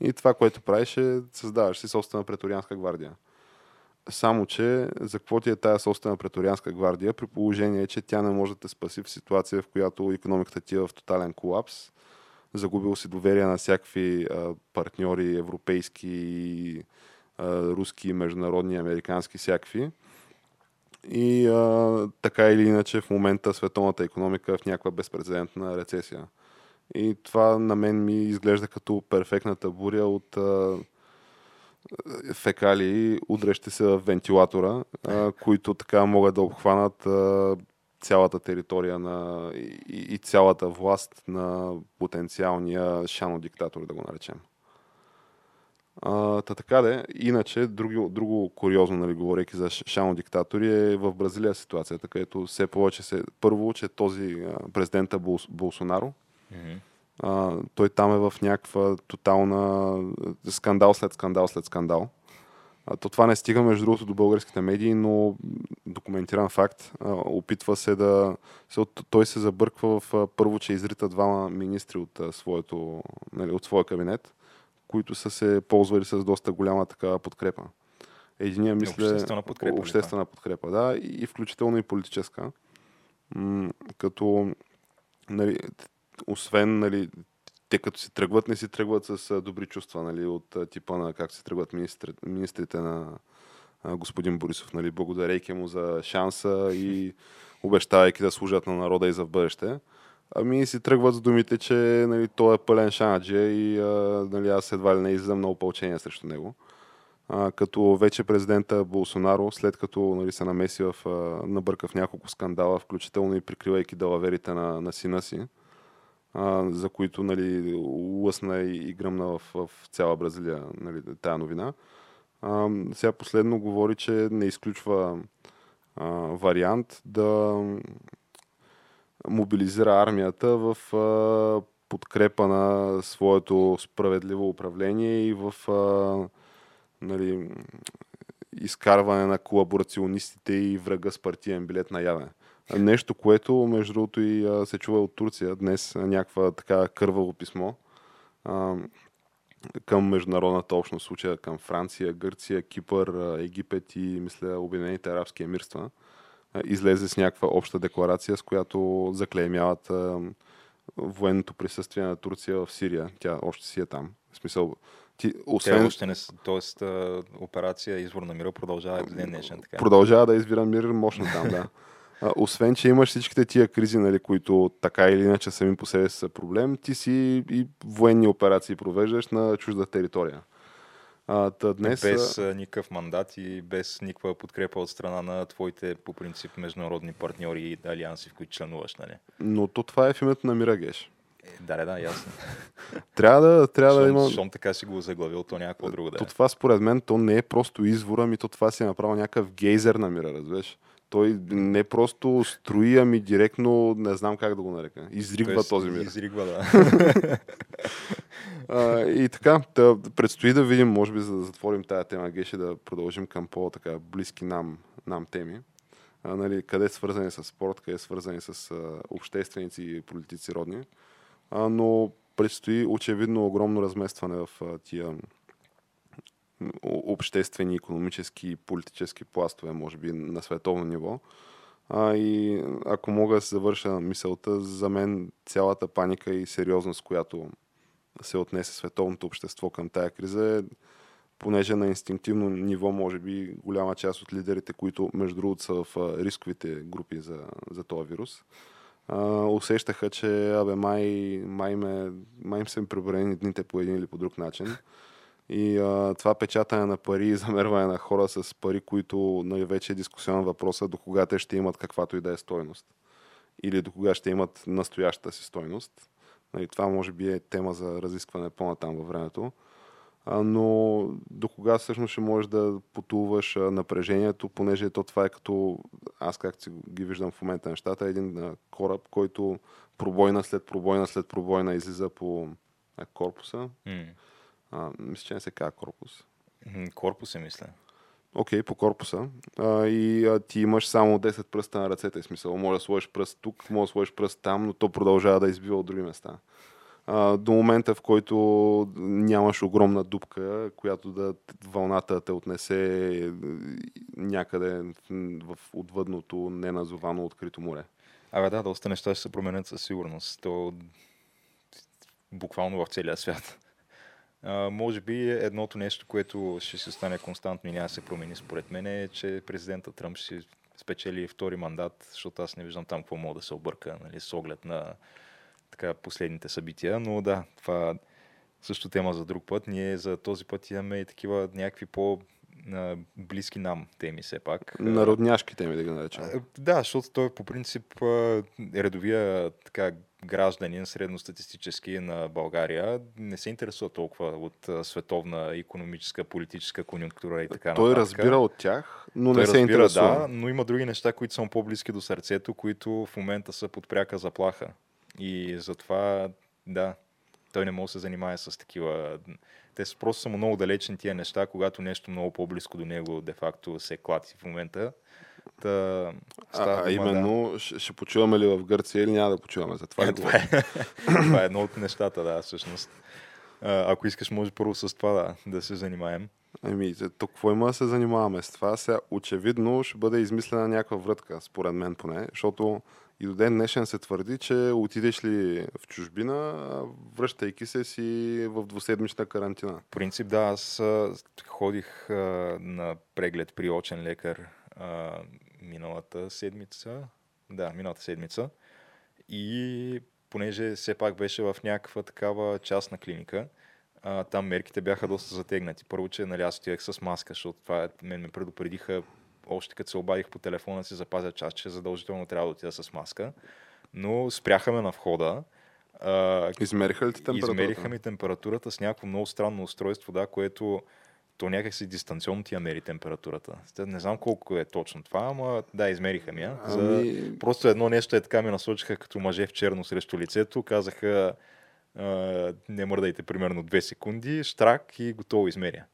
И това, което правиш е създаваш си собствена преторианска гвардия. Само, че за какво ти е тая собствена преторианска гвардия, при положение, че тя не може да те спаси в ситуация, в която економиката ти е в тотален колапс, загубил си доверие на всякакви а, партньори, европейски, а, руски, международни, американски, всякакви. И а, така или иначе в момента световната економика е в някаква безпредседентна рецесия. И това на мен ми изглежда като перфектната буря от а, фекалии, удрещи се в вентилатора, а, които така могат да обхванат а, цялата територия на, и, и цялата власт на потенциалния шано диктатор, да го наречем. А, та така де, иначе, друго, друго куриозно, нали, говорейки за шано диктатори, е в Бразилия ситуацията, където все повече се... Първо, че този президента Бол, Болсонаро, а, той там е в някаква тотална скандал след скандал след скандал. А, то това не стига, между другото, до българските медии, но документиран факт. А, опитва се да... Той се забърква в първо, че изрита двама министри от, своето, нали, от своя кабинет, които са се ползвали с доста голяма такава подкрепа. Единия мисля... Обществена подкрепа Обществена подкрепа, да, и, и включително и политическа. М- като нали, освен, нали, те като си тръгват, не си тръгват с добри чувства, нали, от типа на как се тръгват министри, министрите на а, господин Борисов, нали, благодарейки му за шанса и обещавайки да служат на народа и за в бъдеще. Ами си тръгват с думите, че нали, той е пълен шанаджия и а, нали, аз едва ли не излизам на опълчение срещу него. А, като вече президента Болсонаро, след като нали, се намеси в, а, набърка в няколко скандала, включително и прикривайки далаверите на, на сина си, а, за които нали, лъсна и, и гръмна в, в цяла Бразилия нали, тая новина. А, сега последно говори, че не изключва а, вариант да мобилизира армията в подкрепа на своето справедливо управление и в нали, изкарване на колаборационистите и врага с партиен билет наяве. Нещо, което, между другото, и се чува от Турция днес, някаква така кърваво писмо към международната общност, случая към Франция, Гърция, Кипър, Египет и, мисля, Обединените арабски емирства. Излезе с някаква обща декларация, с която заклеймяват военното присъствие на Турция в Сирия. Тя още си е там. В смисъл, ти, Те освен, още не са, тоест операция Извор на мира продължава до ден днешен. Така. Продължава да избира мир мощно там, да. Освен, че имаш всичките тия кризи, нали, които така или иначе сами по себе са проблем, ти си и военни операции провеждаш на чужда територия. А, та днес... без а, никакъв мандат и без никаква подкрепа от страна на твоите, по принцип, международни партньори и алианси, в които членуваш. Нали? Но то това е в името на мира, Геш. Е, да, да, да, ясно. Трябва да, трябва да Щом, има... щом така си го заглавил, то някакво друго да То е. това според мен, то не е просто извор, ами то това си е направо някакъв гейзер на мира, разбираш? Той не просто строи, ами директно, не знам как да го нарека, изригва Тоест, този мир. Изригва, да. А, и така, да, предстои да видим, може би, за да затворим тази тема, Геше, да продължим към по-така близки нам, нам теми. А, нали, къде свързани с спорт, къде свързани с а, общественици и политици родни. А, но предстои очевидно огромно разместване в а, тия обществени, економически и политически пластове, може би на световно ниво. А, и ако мога да се завърша мисълта, за мен цялата паника и сериозност, която се отнесе световното общество към тая криза е понеже на инстинктивно ниво, може би, голяма част от лидерите, които между другото са в рисковите групи за, за този вирус, а, усещаха, че абе, май, май, ме, май им са преброени дните по един или по друг начин. И а, това печатане на пари и замерване на хора с пари, които нали, вече е дискусионен въпрос до кога те ще имат каквато и да е стойност. Или до кога ще имат настоящата си стойност. Нали, това може би е тема за разискване по-натам във времето. А, но до кога всъщност ще можеш да потуваш напрежението, понеже то това е като, аз както ги виждам в момента нещата, един кораб, който пробойна след пробойна след пробойна излиза по корпуса. Mm а, мисля, че не се казва корпус. Корпус е, мисля. Окей, okay, по корпуса. А, и а, ти имаш само 10 пръста на ръцете. Смисъл, може да сложиш пръст тук, може да сложиш пръст там, но то продължава да избива от други места. А, до момента, в който нямаш огромна дупка, която да вълната те отнесе някъде в отвъдното, неназовано открито море. Абе да, доста неща ще се променят със сигурност. То буквално в целия свят. А, може би едното нещо, което ще се стане константно и няма да се промени според мен е, че президента Тръмп ще спечели втори мандат, защото аз не виждам там какво мога да се обърка нали, с оглед на така, последните събития. Но да, това също тема за друг път. Ние за този път имаме и такива някакви по близки нам теми все пак. Народняшки теми, да ги наречем. Да, защото той по принцип редовия така, гражданин, средностатистически на България, не се интересува толкова от световна економическа, политическа конъюнктура и така Той нататък. разбира от тях, но Той не се разбира, интересува. Да, но има други неща, които са му по-близки до сърцето, които в момента са под пряка заплаха. И затова, да, той не може да се занимава с такива... Те са просто са много далечни тия неща, когато нещо много по-близко до него де-факто се клати в момента. Та, а, а именно, да. ще, ще почуваме ли в Гърция или няма да почуваме? За това, е, това, е, това е едно от нещата, да, всъщност. А, ако искаш, може първо с това да, да се занимаем. Ами, тук какво има да се занимаваме с това? Сега, очевидно ще бъде измислена някаква врътка, според мен поне, защото и до ден днешен се твърди, че отидеш ли в чужбина, връщайки се си в двуседмична карантина. В принцип, да, аз ходих а, на преглед при очен лекар а, миналата седмица. Да, миналата седмица. И понеже все пак беше в някаква такава частна клиника, а, там мерките бяха доста затегнати. Първо, че нали, аз отивах с маска, защото това е, мен ме предупредиха още като се обадих по телефона си запазя час, че задължително трябва да отида с маска. Но спряха ме на входа. А, Измериха ли ти температурата? Измериха ми температурата с някакво много странно устройство, да, което то някак си дистанционно ти я мери температурата. Не знам колко е точно това, ама да, измериха ми я. За... Ами... Просто едно нещо е така ми насочиха като мъже в черно срещу лицето. Казаха не мърдайте примерно 2 секунди, штрак и готово измеря.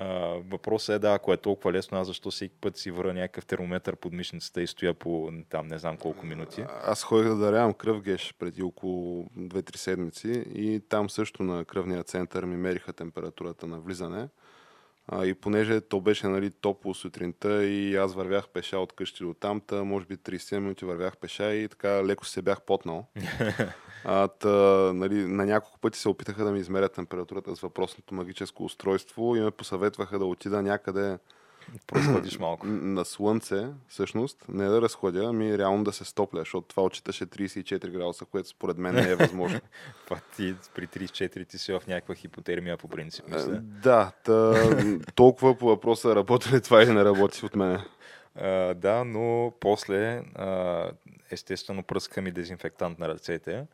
Uh, въпросът е да, ако е толкова лесно, аз защо всеки път си върна някакъв термометър под мишницата и стоя по там не знам колко минути. Аз ходих да дарявам кръв геш преди около 2-3 седмици и там също на кръвния център ми мериха температурата на влизане. А, и понеже то беше нали, топло сутринта и аз вървях пеша от къщи до там, та, може би 30 минути вървях пеша и така леко се бях потнал. а, та, нали, на няколко пъти се опитаха да ми измерят температурата с въпросното магическо устройство и ме посъветваха да отида някъде Просходиш малко. На слънце, всъщност, не да разходя, ами реално да се стопля, защото това отчиташе 34 градуса, което според мен не е възможно. Това ти при 34 ти си в някаква хипотермия по принцип, мисля. Да, та, толкова по въпроса работи ли това или не работи от мене. Uh, да, но после естествено пръска ми дезинфектант на ръцете.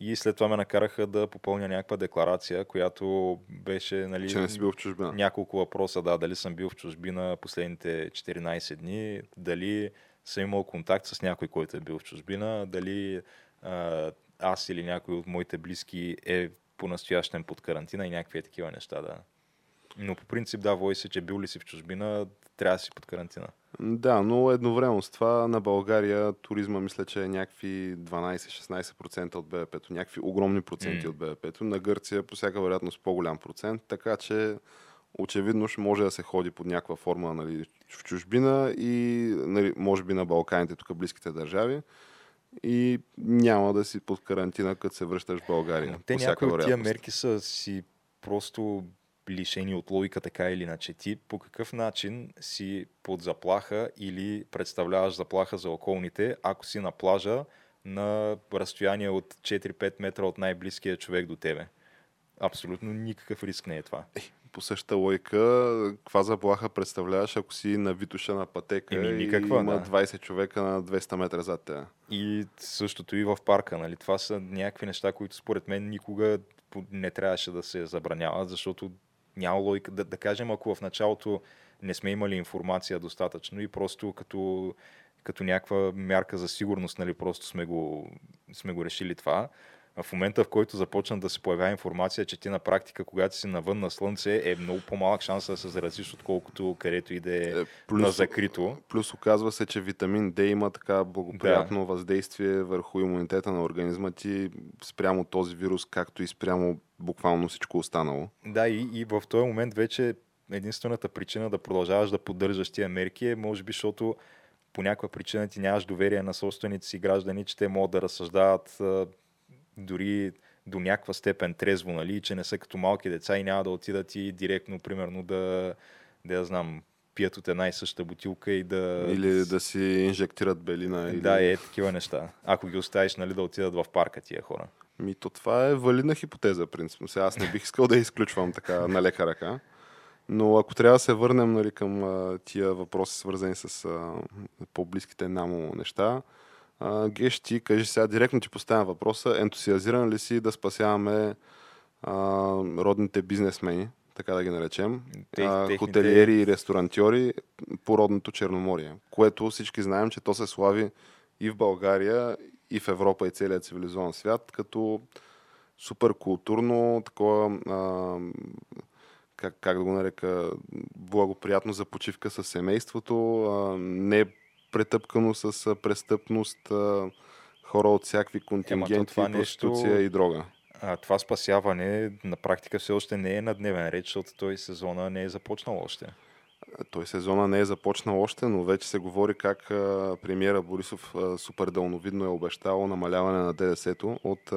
И след това ме накараха да попълня някаква декларация, която беше нали, че не си бил в чужбина. няколко въпроса. Да, дали съм бил в чужбина последните 14 дни, дали съм имал контакт с някой, който е бил в чужбина, дали а, аз или някой от моите близки е по-настоящен под карантина и някакви такива неща. Да. Но по принцип, да, вой се, че бил ли си в чужбина, трябва да си под карантина. Да, но едновременно с това на България туризма мисля, че е някакви 12-16% от БВП-то, някакви огромни проценти mm. от БВП-то. На Гърция по всяка вероятност по-голям процент, така че очевидно ще може да се ходи под някаква форма нали, в чужбина и нали, може би на Балканите, тук близките държави и няма да си под карантина, като се връщаш в България. Те някои от тия мерки са си просто лишени от логика така или иначе. Ти по какъв начин си под заплаха или представляваш заплаха за околните, ако си на плажа на разстояние от 4-5 метра от най-близкия човек до тебе? Абсолютно никакъв риск не е това. По същата лойка, каква заплаха представляваш, ако си на Витоша на пътека Еми, никаква, и има да. 20 човека на 200 метра зад теб? И същото и в парка. Нали? Това са някакви неща, които според мен никога не трябваше да се забраняват, защото няма логика. Да, да кажем, ако в началото не сме имали информация достатъчно и просто като, като някаква мярка за сигурност, нали, просто сме го, сме го решили това. А в момента, в който започна да се появява информация, че ти на практика, когато си навън на слънце, е много по-малък шанс да се заразиш, отколкото където и да е, Е, плюс... на закрито. Плюс оказва се, че витамин D има така благоприятно да. въздействие върху имунитета на организма ти спрямо този вирус, както и спрямо буквално всичко останало. Да, и, и в този момент вече единствената причина да продължаваш да поддържаш тия мерки е, може би, защото по някаква причина ти нямаш доверие на собствените си граждани, че те могат да разсъждават а, дори до някаква степен трезво, нали, че не са като малки деца и няма да отидат и директно, примерно, да, да я знам, пият от една и съща бутилка и да... Или да си инжектират белина. Или... Да, е такива неща. Ако ги оставиш, нали, да отидат в парка тия хора. Ми, то това е валидна хипотеза, принципно. Сега аз не бих искал да я изключвам така на лека ръка. Но ако трябва да се върнем нали, към а, тия въпроси, свързани с а, по-близките намо неща, а, Геш, ти кажи сега, директно ти поставям въпроса, ентусиазиран ли си да спасяваме а, родните бизнесмени, така да ги наречем, Те- а, хотелиери и ресторантьори по родното Черноморие, което всички знаем, че то се слави и в България, и в Европа и целият цивилизован свят, като супер културно, такова, а, как, как да го нарека, благоприятно за почивка с семейството, а, не претъпкано с престъпност, а, хора от всякакви контингенти, това това нещо- проституция и дрога. А, това спасяване на практика все още не е на дневен ред, защото той сезона не е започнал още. Той сезона не е започнал още, но вече се говори как премиера Борисов супер дълновидно е обещал намаляване на ДДС-то от,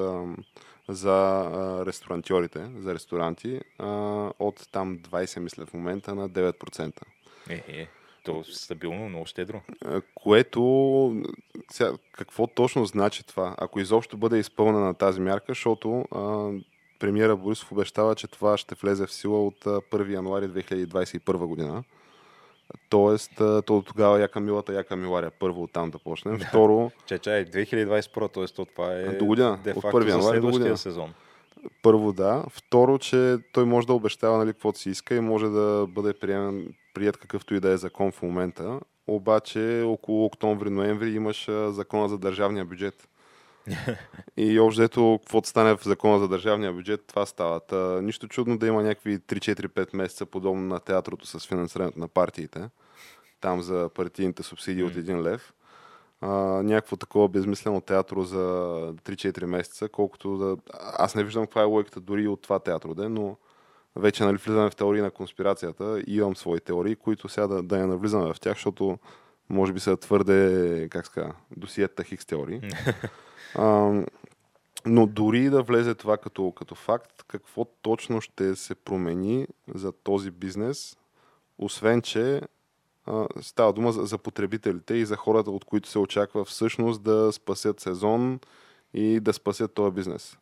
за ресторантьорите, за ресторанти, от там 20, мисля в момента, на 9%. Е, е, то стабилно, много щедро. Което, сега, какво точно значи това, ако изобщо бъде изпълнена тази мярка, защото а, премиера Борисов обещава, че това ще влезе в сила от а, 1 януари 2021 година. Тоест, то тогава яка милата, яка миларя. Първо оттам да почнем. Второ, Че, чай, 2021, т.е. то това е До година, де от факто 1 за януари до година. сезон. първо да. Второ, че той може да обещава нали, каквото си иска и може да бъде приемен, прият какъвто и да е закон в момента. Обаче около октомври-ноември имаш закона за държавния бюджет. И общо взето, каквото стане в закона за държавния бюджет, това става. Та, нищо чудно да има някакви 3-4-5 месеца, подобно на театрото с финансирането на партиите. Там за партийните субсидии от 1 лев. А, някакво такова безмислено театро за 3-4 месеца, колкото да... Аз не виждам каква е логиката дори от това театро, де, но вече нали, влизаме в теории на конспирацията и имам свои теории, които сега да, да не навлизаме в тях, защото може би са твърде, как ска, досиета хикс теории. а, но дори да влезе това като, като факт, какво точно ще се промени за този бизнес, освен че а, става дума за, за потребителите и за хората, от които се очаква всъщност да спасят сезон и да спасят този бизнес.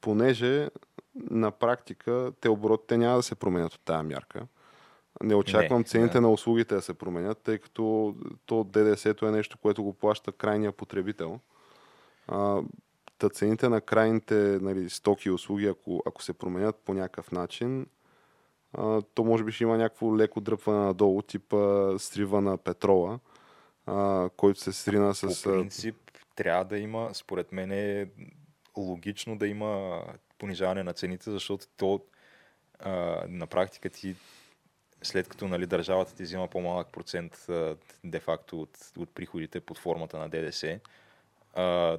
Понеже на практика те оборотите няма да се променят от тази мярка. Не очаквам Не, цените да. на услугите да се променят, тъй като то ДДС-то е нещо, което го плаща крайния потребител. А, та цените на крайните нали, стоки и услуги, ако, ако се променят по някакъв начин, а, то може би ще има някакво леко дръпване надолу, типа срива на петрола, а, който се срина с... По принцип, трябва да има, според мен е логично да има понижаване на цените, защото то а, на практика ти след като нали, държавата ти взима по-малък процент де-факто от, от приходите под формата на ДДС, а,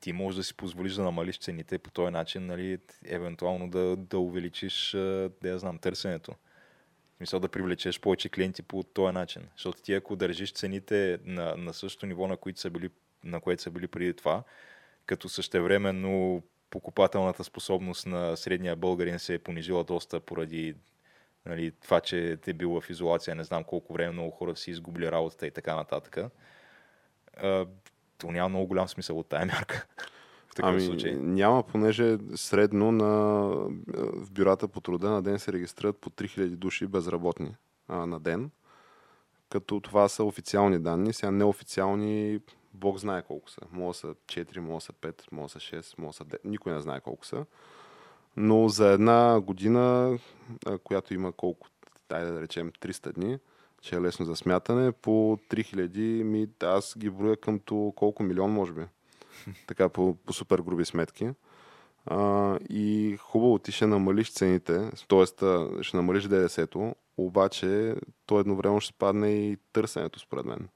ти можеш да си позволиш да намалиш цените по този начин, нали, евентуално да, да увеличиш, да я знам, търсенето. В смисъл да привлечеш повече клиенти по този начин. Защото ти ако държиш цените на, на същото ниво, на, които са били, на което са били преди това, като същевременно покупателната способност на средния българин се е понижила доста поради Нали, това, че е бил в изолация, не знам колко време, много хора си изгубили работата и така нататък. То няма много голям смисъл от тая мярка. В такъв ами, случай. няма, понеже средно на, в бюрата по труда на ден се регистрират по 3000 души безработни а, на ден. Като това са официални данни, сега неофициални, Бог знае колко са. Може са 4, може са 5, може са 6, може са 10. Никой не знае колко са. Но за една година, която има колко, дай да речем 300 дни, че е лесно за смятане, по 3000, ми, аз ги броя къмто колко милион, може би. Така по, по супер груби сметки. А, и хубаво ти ще намалиш цените, т.е. ще намалиш ДДС-то, обаче то едновременно ще спадне и търсенето, според мен.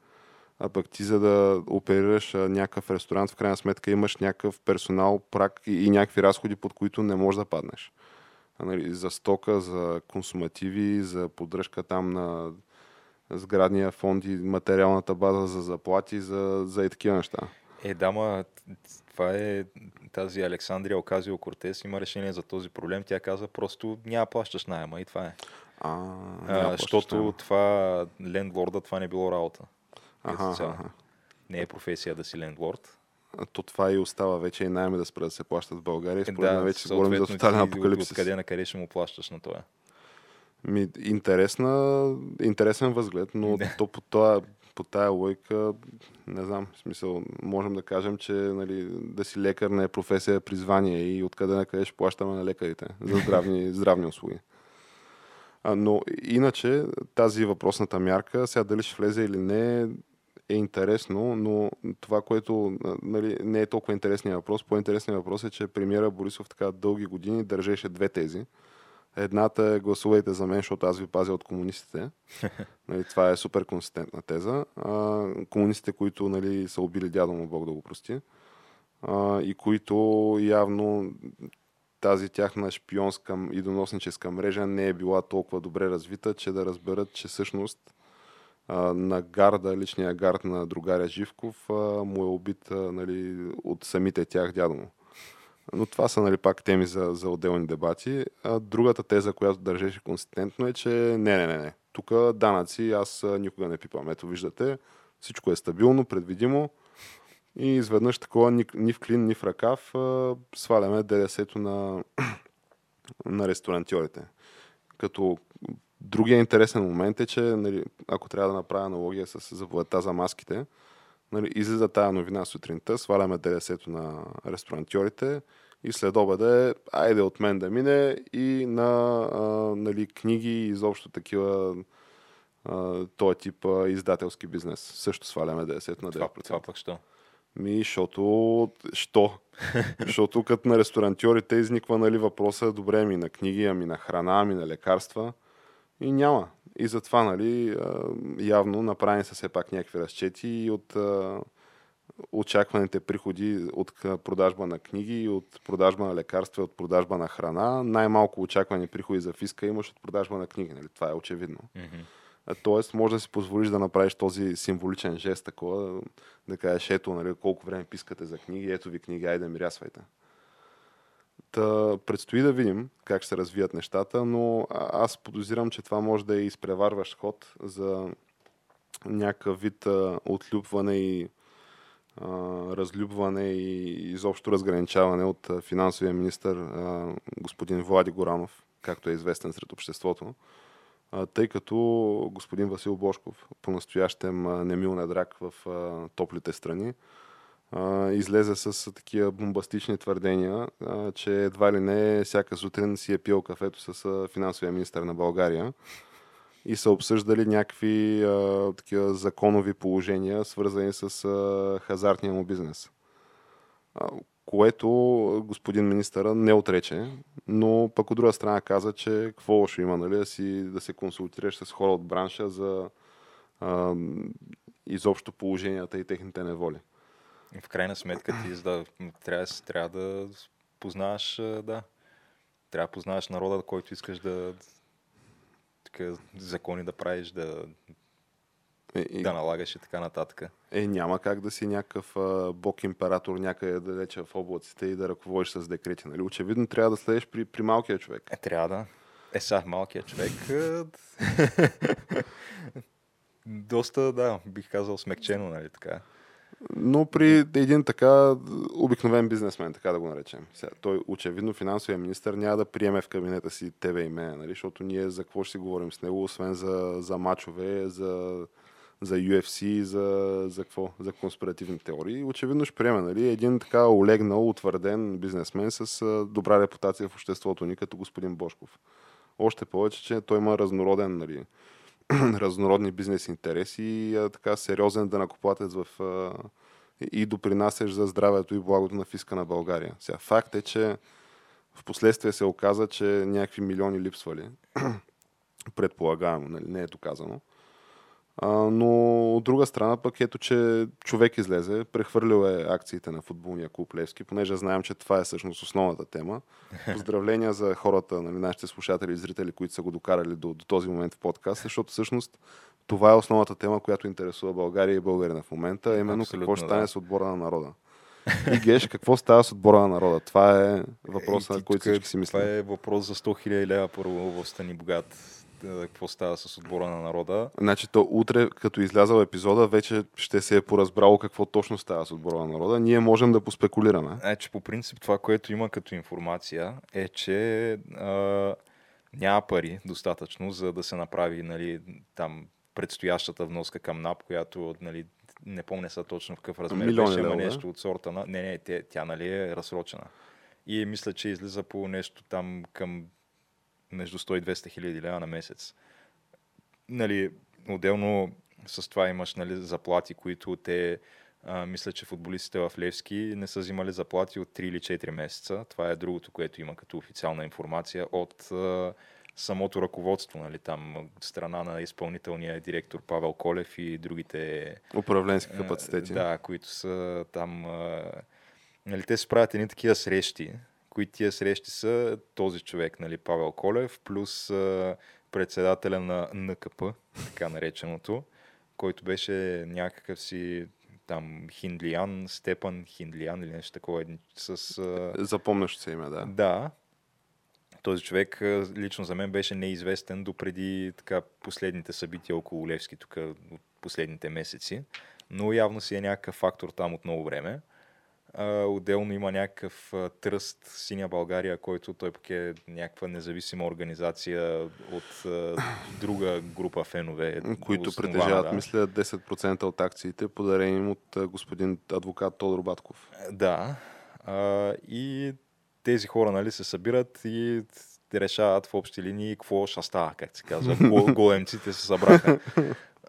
А пък ти за да оперираш някакъв ресторант, в крайна сметка имаш някакъв персонал, прак и, и някакви разходи, под които не можеш да паднеш. А, нали, за стока, за консумативи, за поддръжка там на сградния фонд и материалната база за заплати, за, за и такива неща. Е, да, ма, това е тази Александрия Оказио Кортес има решение за този проблем. Тя каза просто няма плащаш найема и това е. А, А, защото найема. това лендлорда, това не било работа. Аха, аха. Не е професия да си лендлорд. А, То това и остава вече и найеми да спра да се плащат в България. Според мен вече говорим за тотален апокалипсис. Откъде на къде ще му плащаш на това? Ми, интересна, интересен възглед, но Да. то по, това, по тая лойка, не знам, в смисъл, можем да кажем, че нали, да си лекар не е професия, призвание и откъде на къде ще плащаме на лекарите за здравни, здравни услуги. А, но иначе тази въпросната мярка, сега дали ще влезе или не, е интересно, но това, което нали, не е толкова интересният въпрос, по-интересният въпрос е, че премиера Борисов така дълги години държеше две тези. Едната е гласувайте за мен, защото аз ви пазя от комунистите. нали, това е супер консистентна теза. А, комунистите, които нали, са убили дядо му, Бог да го прости, а, и които явно тази тяхна шпионска и доносническа мрежа не е била толкова добре развита, че да разберат, че всъщност а, на гарда, личния гард на другаря Живков, а, му е убит а, нали, от самите тях дядо му. Но това са нали, пак теми за, за отделни дебати. А другата теза, която държеше консистентно е, че не, не, не, не. Тук данъци аз никога не пипам. Ето виждате, всичко е стабилно, предвидимо и изведнъж такова ни, ни в клин, ни в ръкав сваляме ДДС-то на, на ресторантьорите. Като другия интересен момент е, че нали, ако трябва да направя аналогия с заповедта за маските, нали, излиза тая новина сутринта, сваляме ДДС-то на ресторантьорите и след обеда е, айде от мен да мине и на а, нали, книги и изобщо такива а, този тип а, издателски бизнес. Също сваляме ДДС-то на 9%. Това, това пък що? Ми, защото... Що? защото като на ресторантьорите изниква нали, въпроса, добре, ми на книги, ами на храна, ами на лекарства. И няма. И затова, нали, явно направени са все пак някакви разчети и от очакваните приходи от продажба на книги, от продажба на лекарства, от продажба на храна. Най-малко очаквани приходи за фиска имаш от продажба на книги. Нали? Това е очевидно. А, Тоест, може да си позволиш да направиш този символичен жест, такова, да кажеш, ето, нали, колко време пискате за книги, ето ви книги, айде ми рясвайте. Та, предстои да видим как ще се развият нещата, но аз подозирам, че това може да е изпреварващ ход за някакъв вид а, отлюбване и а, разлюбване и изобщо разграничаване от а, финансовия министр господин Влади Горанов, както е известен сред обществото. Тъй като господин Васил Бошков, по-настоящем Немил Недрак в а, топлите страни, излезе с такива бомбастични твърдения, че едва ли не всяка сутрин си е пил кафето с финансовия министр на България и са обсъждали някакви такива законови положения, свързани с хазартния му бизнес. Което господин министъра не отрече, но пък от друга страна каза, че какво лошо има, нали, да, си, да се консултираш с хора от бранша за а, изобщо положенията и техните неволи. В крайна сметка ти да, трябва, трябва да познаваш, да, трябва да познаваш народа, който искаш да така, закони да правиш, да, Е, и, да налагаш и така нататък. е, няма как да си някакъв а, бог император някъде далече в облаците и да ръководиш с декрети. Нали? Очевидно трябва да следеш при, при малкия човек. Е, трябва да. Е, сега малкият човек. доста, да, бих казал смекчено, нали така. Но при един така обикновен бизнесмен, така да го наречем. Сега, той очевидно финансовия министр няма да приеме в кабинета си тебе и мене, нали? защото ние за какво ще си говорим с него, освен за, за мачове, за, за UFC, за, за какво? За конспиративни теории. Очевидно ще приеме нали? един така олегнал, утвърден бизнесмен с добра репутация в обществото ни, като господин Бошков. Още повече, че той има разнороден нали, разнородни бизнес интереси и а, така сериозен накоплатец в а, и допринасяш за здравето и благото на фиска на България. Сега, факт е, че в последствие се оказа, че някакви милиони липсвали. Предполагаемо, нали? не е доказано. А, но от друга страна пък ето, че човек излезе, прехвърлил е акциите на футболния клуб Левски, понеже знаем, че това е всъщност основната тема. Поздравления за хората, нали, нашите слушатели и зрители, които са го докарали до, до този момент в подкаст, защото всъщност това е основната тема, която интересува България и българина в момента, а именно Абсолютно, какво ще стане да. с отбора на народа. И Геш, какво става с отбора на народа? Това е въпросът, на който всички си мислят. Това е въпрос за 100 000 лева първо в Стани Богат какво става с отбора на народа. Значи то утре, като излязал епизода, вече ще се е поразбрало какво точно става с отбора на народа. Ние можем да поспекулираме. Значи по принцип това, което има като информация е, че а, няма пари достатъчно, за да се направи нали, там предстоящата вноска към НАП, която нали, не помня са точно в какъв размер Милиони беше, лева, нещо от сорта на... Не, не, тя, тя нали е разсрочена. И мисля, че излиза по нещо там към между 100 и 200 хиляди лева на месец. Нали, отделно с това имаш нали, заплати, които те а, мисля, че футболистите в Левски не са взимали заплати от 3 или 4 месеца. Това е другото, което има като официална информация от а, самото ръководство, нали, там страна на изпълнителния директор Павел Колев и другите управленски капацитети. Да, които са там. А, нали, те се правят едни такива срещи, които тия срещи са този човек, нали, Павел Колев, плюс а, председателя на НКП, така нареченото, който беше някакъв си там Хиндлиян, Степан Хиндлиян или нещо такова. С, а... Запомнящо се име, да. Да. Този човек лично за мен беше неизвестен до преди така, последните събития около Левски, тук от последните месеци. Но явно си е някакъв фактор там от много време. Отделно има някакъв тръст Синя България, който той пък е някаква независима организация от друга група фенове. Които основана, притежават, да. мисля, 10% от акциите, подарени им от господин адвокат Тодор Батков. Да. А, и тези хора нали, се събират и решават в общи линии какво ще става, как се казва. Големците се събраха.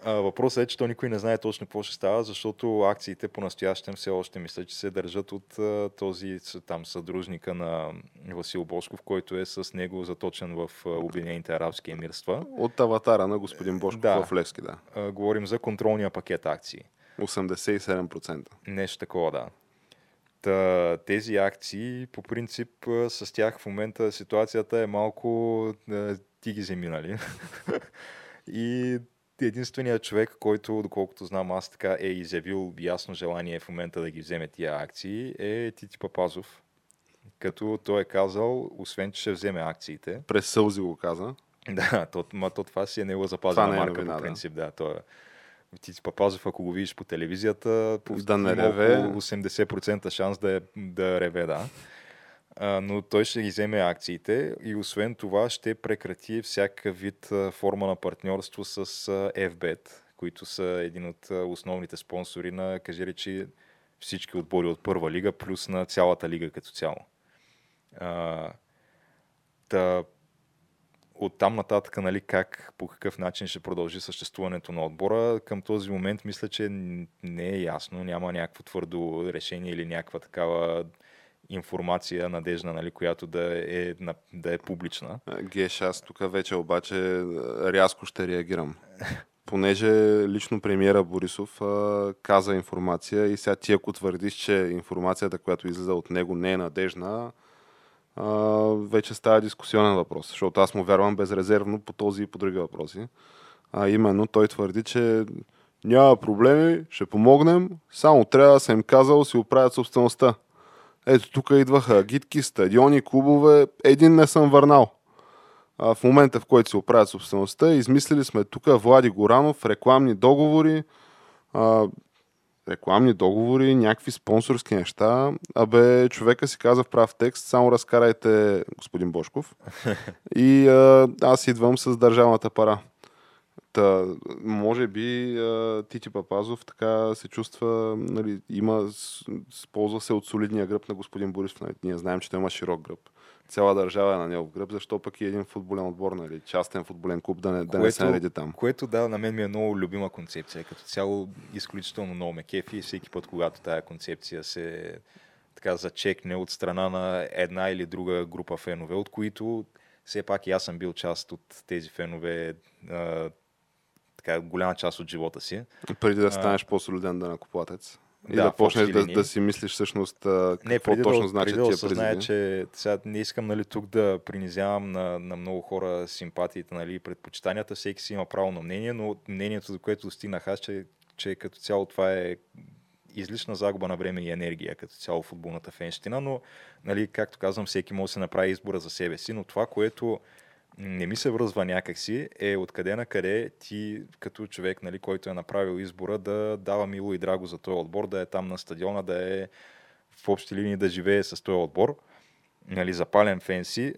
А, въпросът е, че то никой не знае точно какво ще става, защото акциите по-настоящем все още мисля, че се държат от а, този там съдружника на Васил Бошков, който е с него заточен в Обединените арабски емирства. От аватара на господин Бошков да. в Левски, да. А, говорим за контролния пакет акции. 87%. Нещо такова, да. Та, тези акции, по принцип, с тях в момента ситуацията е малко ти ги вземи, нали? и единственият човек, който, доколкото знам аз така, е изявил ясно желание в момента да ги вземе тия акции, е Тити Папазов. Като той е казал, освен че ще вземе акциите. През сълзи го каза. Да, то, ма, то това си е него запазена е марка, новина, по принцип, да. да той е. Тити Папазов, ако го видиш по телевизията, по да не реве. 80% шанс да, е, да реве, да но той ще ги вземе акциите и освен това ще прекрати всяка вид форма на партньорство с FBET, които са един от основните спонсори на, кажи речи, всички отбори от първа лига, плюс на цялата лига като цяло. А, та, от там нататък, нали, как, по какъв начин ще продължи съществуването на отбора, към този момент мисля, че не е ясно, няма някакво твърдо решение или някаква такава информация надежна, нали, която да е, да е публична. Геш, аз тук вече обаче рязко ще реагирам. Понеже лично премиера Борисов а, каза информация и сега ти ако твърдиш, че информацията, която излиза от него не е надежна, а, вече става дискусионен въпрос, защото аз му вярвам безрезервно по този и по други въпроси. А именно той твърди, че няма проблеми, ще помогнем, само трябва да съм казал си оправят собствеността. Ето тук идваха гидки, стадиони, клубове. Един не съм върнал. а, в момента, в който се оправят собствеността, измислили сме тук Влади Горанов, рекламни договори, а, рекламни договори, някакви спонсорски неща. Абе, човека си каза в прав текст, само разкарайте господин Бошков. И а, аз идвам с държавната пара. Та, може би Тити Папазов така се чувства, нали, има, с, ползва се от солидния гръб на господин Борисов. Нали, ние знаем, че той има широк гръб. Цяла държава е на него гръб, защо пък и един футболен отбор, нали, частен футболен клуб да не, да не се нареди там. Което да, на мен ми е много любима концепция. Като цяло изключително много ме кефи и всеки път, когато тая концепция се така зачекне от страна на една или друга група фенове, от които все пак и аз съм бил част от тези фенове така голяма част от живота си. Преди да станеш по-солиден данъкоплатец. И да, да почнеш да, да си мислиш всъщност какво не, преди точно да, значи преди да осъзная, че сега не искам нали, тук да принизявам на, на много хора симпатиите нали, и предпочитанията. Всеки си има право на мнение, но мнението, за което достигнах аз, че, че като цяло това е излишна загуба на време и енергия като цяло футболната фенщина, но, нали, както казвам, всеки може да се направи избора за себе си, но това, което не ми се връзва някакси, е откъде на къде ти, като човек, нали, който е направил избора, да дава мило и драго за този отбор, да е там на стадиона, да е в общи линии да живее с този отбор, нали, запален фен си,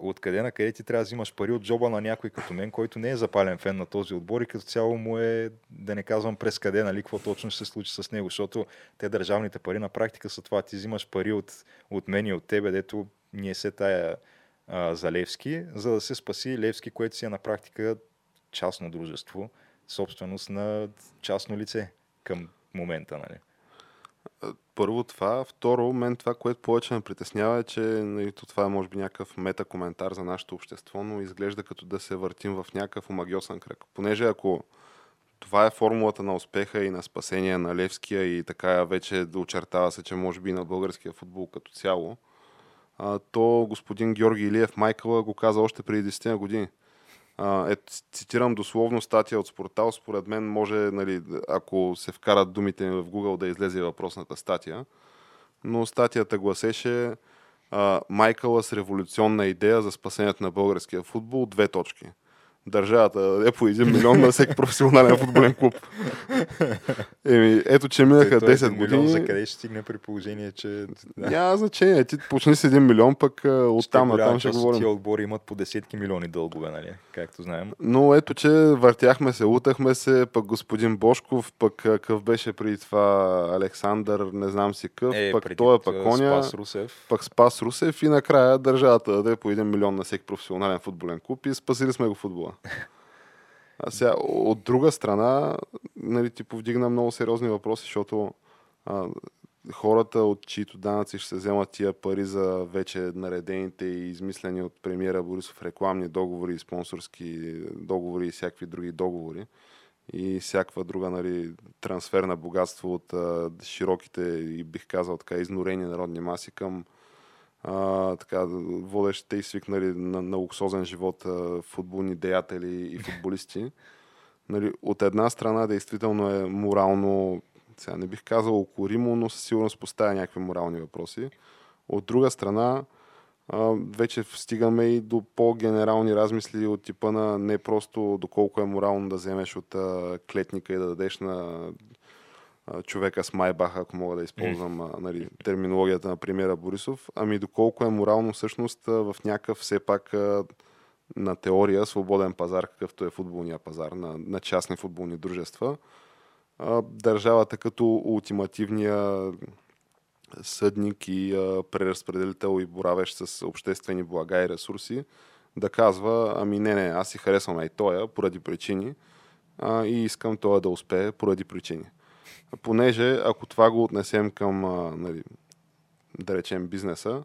откъде на къде ти трябва да взимаш пари от джоба на някой като мен, който не е запален фен на този отбор и като цяло му е, да не казвам през къде, нали, какво точно ще се случи с него, защото те държавните пари на практика са това. Ти взимаш пари от, от мен и от тебе, дето ние се тая а, за Левски, за да се спаси Левски, което си е на практика частно дружество, собственост на частно лице към момента. Нали? Първо това. Второ, мен това, което повече ме притеснява е, че нали, това е може би някакъв мета коментар за нашето общество, но изглежда като да се въртим в някакъв омагиосен кръг. Понеже ако това е формулата на успеха и на спасение на Левския и така вече очертава се, че може би и на българския футбол като цяло, а, то господин Георги Илиев Майкъла го каза още преди 10 години. А, е, цитирам дословно статия от Спортал. Според мен може, нали, ако се вкарат думите ми в Google, да излезе въпросната статия. Но статията гласеше а, Майкъла с революционна идея за спасението на българския футбол. Две точки – държавата даде по 1 милион на всеки професионален футболен клуб. Еми, ето, че минаха 10 години. За къде ще стигне при положение, че... Да. Няма значение. Ти почни с 1 милион, пък оттам на там ще говорим. Тия отбори имат по десетки милиони дългове, нали? Както знаем. Но ето, че въртяхме се, утахме се, пък господин Бошков, пък какъв беше преди това Александър, не знам си къв, е, пък той е пък коня, Спас Русев. пък Спас Русев и накрая държавата даде по 1 милион на всеки професионален футболен клуб и спасили сме го футбола. А сега, от друга страна, нали, ти повдигна много сериозни въпроси, защото а, хората, от чието данъци ще се вземат тия пари за вече наредените и измислени от премиера Борисов рекламни договори, спонсорски договори и всякакви други договори и всякаква друга нали, трансфер на богатство от а, широките и бих казал така изнорени народни маси към а, така, водещите и свикнали на, на луксозен живот а, футболни деятели и футболисти. Нали, от една страна действително е морално, сега не бих казал укоримо, но със сигурност поставя някакви морални въпроси. От друга страна, а, вече стигаме и до по-генерални размисли от типа на не просто доколко е морално да вземеш от а, клетника и да дадеш на човека с Майбаха, ако мога да използвам mm. нали, терминологията на премиера Борисов, ами доколко е морално всъщност в някакъв все пак на теория свободен пазар, какъвто е футболния пазар на, на частни футболни дружества. Държавата като ултимативния съдник и преразпределител и боравещ с обществени блага и ресурси, да казва, ами не, не, аз си харесвам и тоя поради причини а, и искам това да успее поради причини понеже ако това го отнесем към, нали, да речем, бизнеса,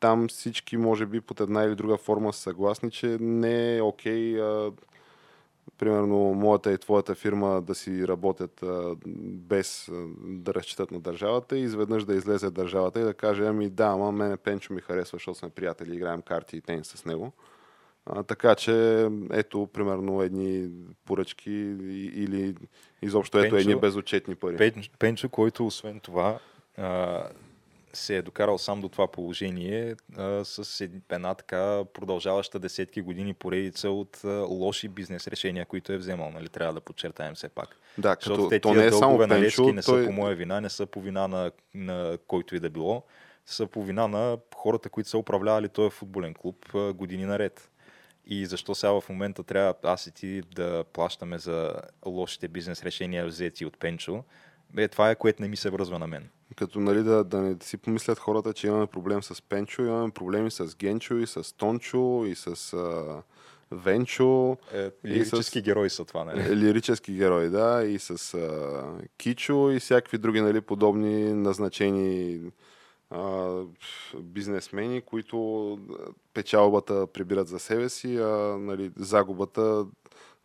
там всички, може би, под една или друга форма са съгласни, че не е окей, а, примерно, моята и твоята фирма да си работят а, без да разчитат на държавата и изведнъж да излезе държавата и да каже, ами да, ама мене Пенчо ми харесва, защото сме приятели, играем карти и тенис с него. А, така че, ето, примерно, едни поръчки или изобщо ето Пенчо, едни безотчетни пари. Пен, Пенчо, който освен това а, се е докарал сам до това положение а, с една така продължаваща десетки години поредица от а, лоши бизнес решения, които е вземал. Нали? Трябва да подчертаем все пак. Да, като Защото те то не е само Левски не той... са по моя вина, не са по вина на, на който и да било, са по вина на хората, които са управлявали този футболен клуб а, години наред. И защо сега в момента трябва аз и ти да плащаме за лошите бизнес решения взети от Пенчо, бе, това е което не ми се връзва на мен. Като нали, да, да не си помислят хората, че имаме проблем с Пенчо, имаме проблеми с Генчо и с Тончо и с а, Венчо. Е, лирически с... герои са това, нали? Е, лирически герои, да, и с а, Кичо и всякакви други нали, подобни назначени а, бизнесмени, които печалбата прибират за себе си, а нали, загубата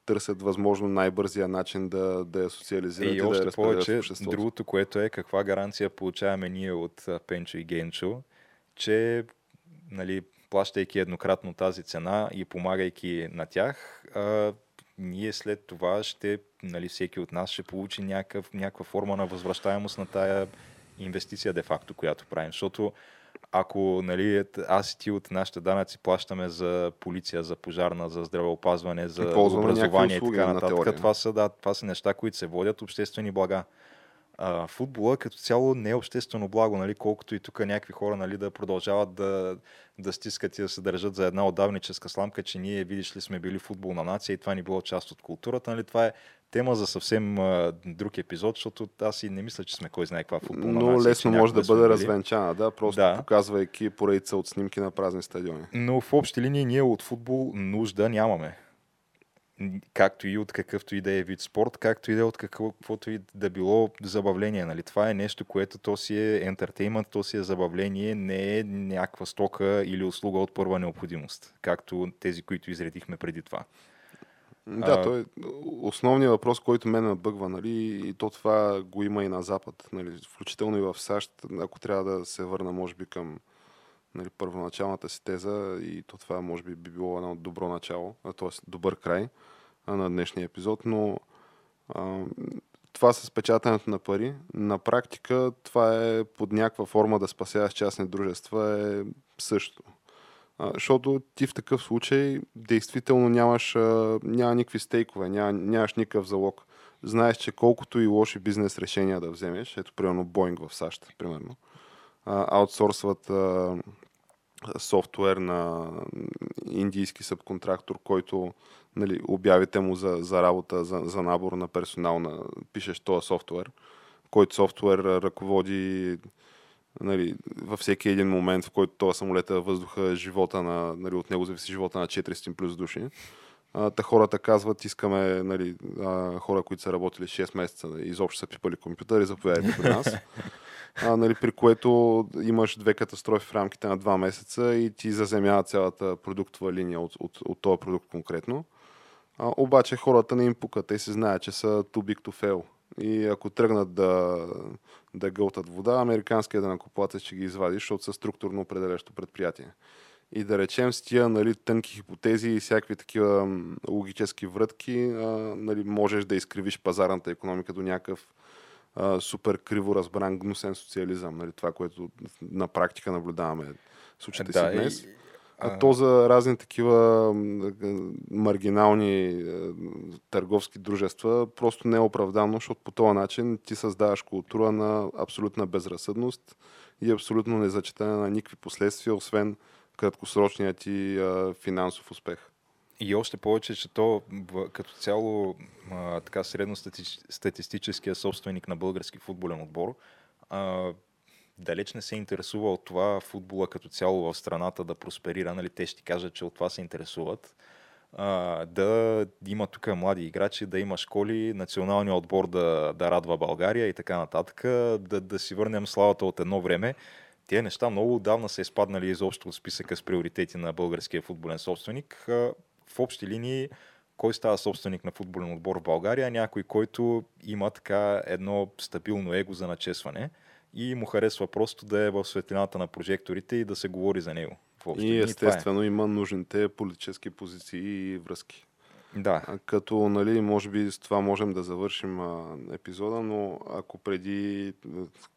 търсят възможно най-бързия начин да, да я социализират и, и още да повече, другото, което е каква гаранция получаваме ние от Пенчо и Генчо, че нали, плащайки еднократно тази цена и помагайки на тях, а, ние след това ще, нали, всеки от нас ще получи някакъв, някаква форма на възвръщаемост на тая инвестиция де-факто, която правим. Защото ако нали, аз и ти от нашите данъци плащаме за полиция, за пожарна, за здравеопазване, за образование и така нататък, на това, са, да, това са неща, които се водят обществени блага. А, футбола като цяло не е обществено благо, нали, колкото и тук някакви хора нали, да продължават да, да стискат и да се държат за една отдавническа сламка, че ние, видиш ли, сме били футболна нация и това ни било част от културата. Нали, това е тема за съвсем а, друг епизод, защото аз и не мисля, че сме кой знае каква футболна Но нация, лесно може да бъде развенчана, да, просто да. показвайки поредица от снимки на празни стадиони. Но в общи линии ние от футбол нужда нямаме. Както и от какъвто и да е вид спорт, както и да е от каквото и да било забавление. Нали? Това е нещо, което то си е ентертеймент, то си е забавление, не е някаква стока или услуга от първа необходимост, както тези, които изредихме преди това. Да, а... той е основният въпрос, който мен набъгва, нали, и то това го има и на Запад, нали, включително и в САЩ, ако трябва да се върна, може би, към нали, първоначалната си теза, и то това, може би, би било едно добро начало, т.е. добър край на днешния епизод, но а, това с печатането на пари, на практика това е под някаква форма да спасяваш частни дружества е също. А, защото ти в такъв случай действително нямаш, а, няма никакви стейкове, няма, нямаш никакъв залог. Знаеш, че колкото и лоши бизнес решения да вземеш, ето примерно Boeing в САЩ, примерно, аутсорсват софтуер на индийски субконтрактор, който нали, обявите му за, за работа, за, за набор на персонал, на, пишеш този софтуер, който софтуер ръководи нали, във всеки един момент, в който това самолет е въздуха, живота на, нали, от него зависи живота на 400 плюс души. А, та хората казват, искаме нали, а, хора, които са работили 6 месеца, изобщо са пипали компютъри, заповядайте при нас. А, нали, при което имаш две катастрофи в рамките на 2 месеца и ти заземява цялата продуктова линия от, от, от този продукт конкретно. А, обаче хората не им пукат. Те си знаят, че са too big to fail. И ако тръгнат да, да гълтат вода, американският данакоплатец ще ги извади, защото са структурно определящо предприятие. И да речем с тия нали, тънки хипотези и всякакви такива логически врътки, а, нали, можеш да изкривиш пазарната економика до някакъв а, супер криво разбран гнусен социализъм. Нали, това, което на практика наблюдаваме случаите да, си днес. И а то за разни такива маргинални търговски дружества просто не е оправдано, защото по този начин ти създаваш култура на абсолютна безразсъдност и абсолютно незачитане на никакви последствия, освен краткосрочният ти финансов успех. И още повече, че то като цяло така средностатистическия собственик на български футболен отбор далеч не се интересува от това футбола като цяло в страната да просперира. Нали? Те ще кажат, че от това се интересуват. А, да има тук млади играчи, да има школи, националния отбор да, да радва България и така нататък, да, да си върнем славата от едно време. Тези неща много отдавна са изпаднали изобщо от списъка с приоритети на българския футболен собственик. В общи линии, кой става собственик на футболен отбор в България? Някой, който има така едно стабилно его за начесване и му харесва просто да е в светлината на прожекторите и да се говори за него. И е. естествено има нужните политически позиции и връзки. Да. А, Като, нали, може би с това можем да завършим а, епизода, но ако преди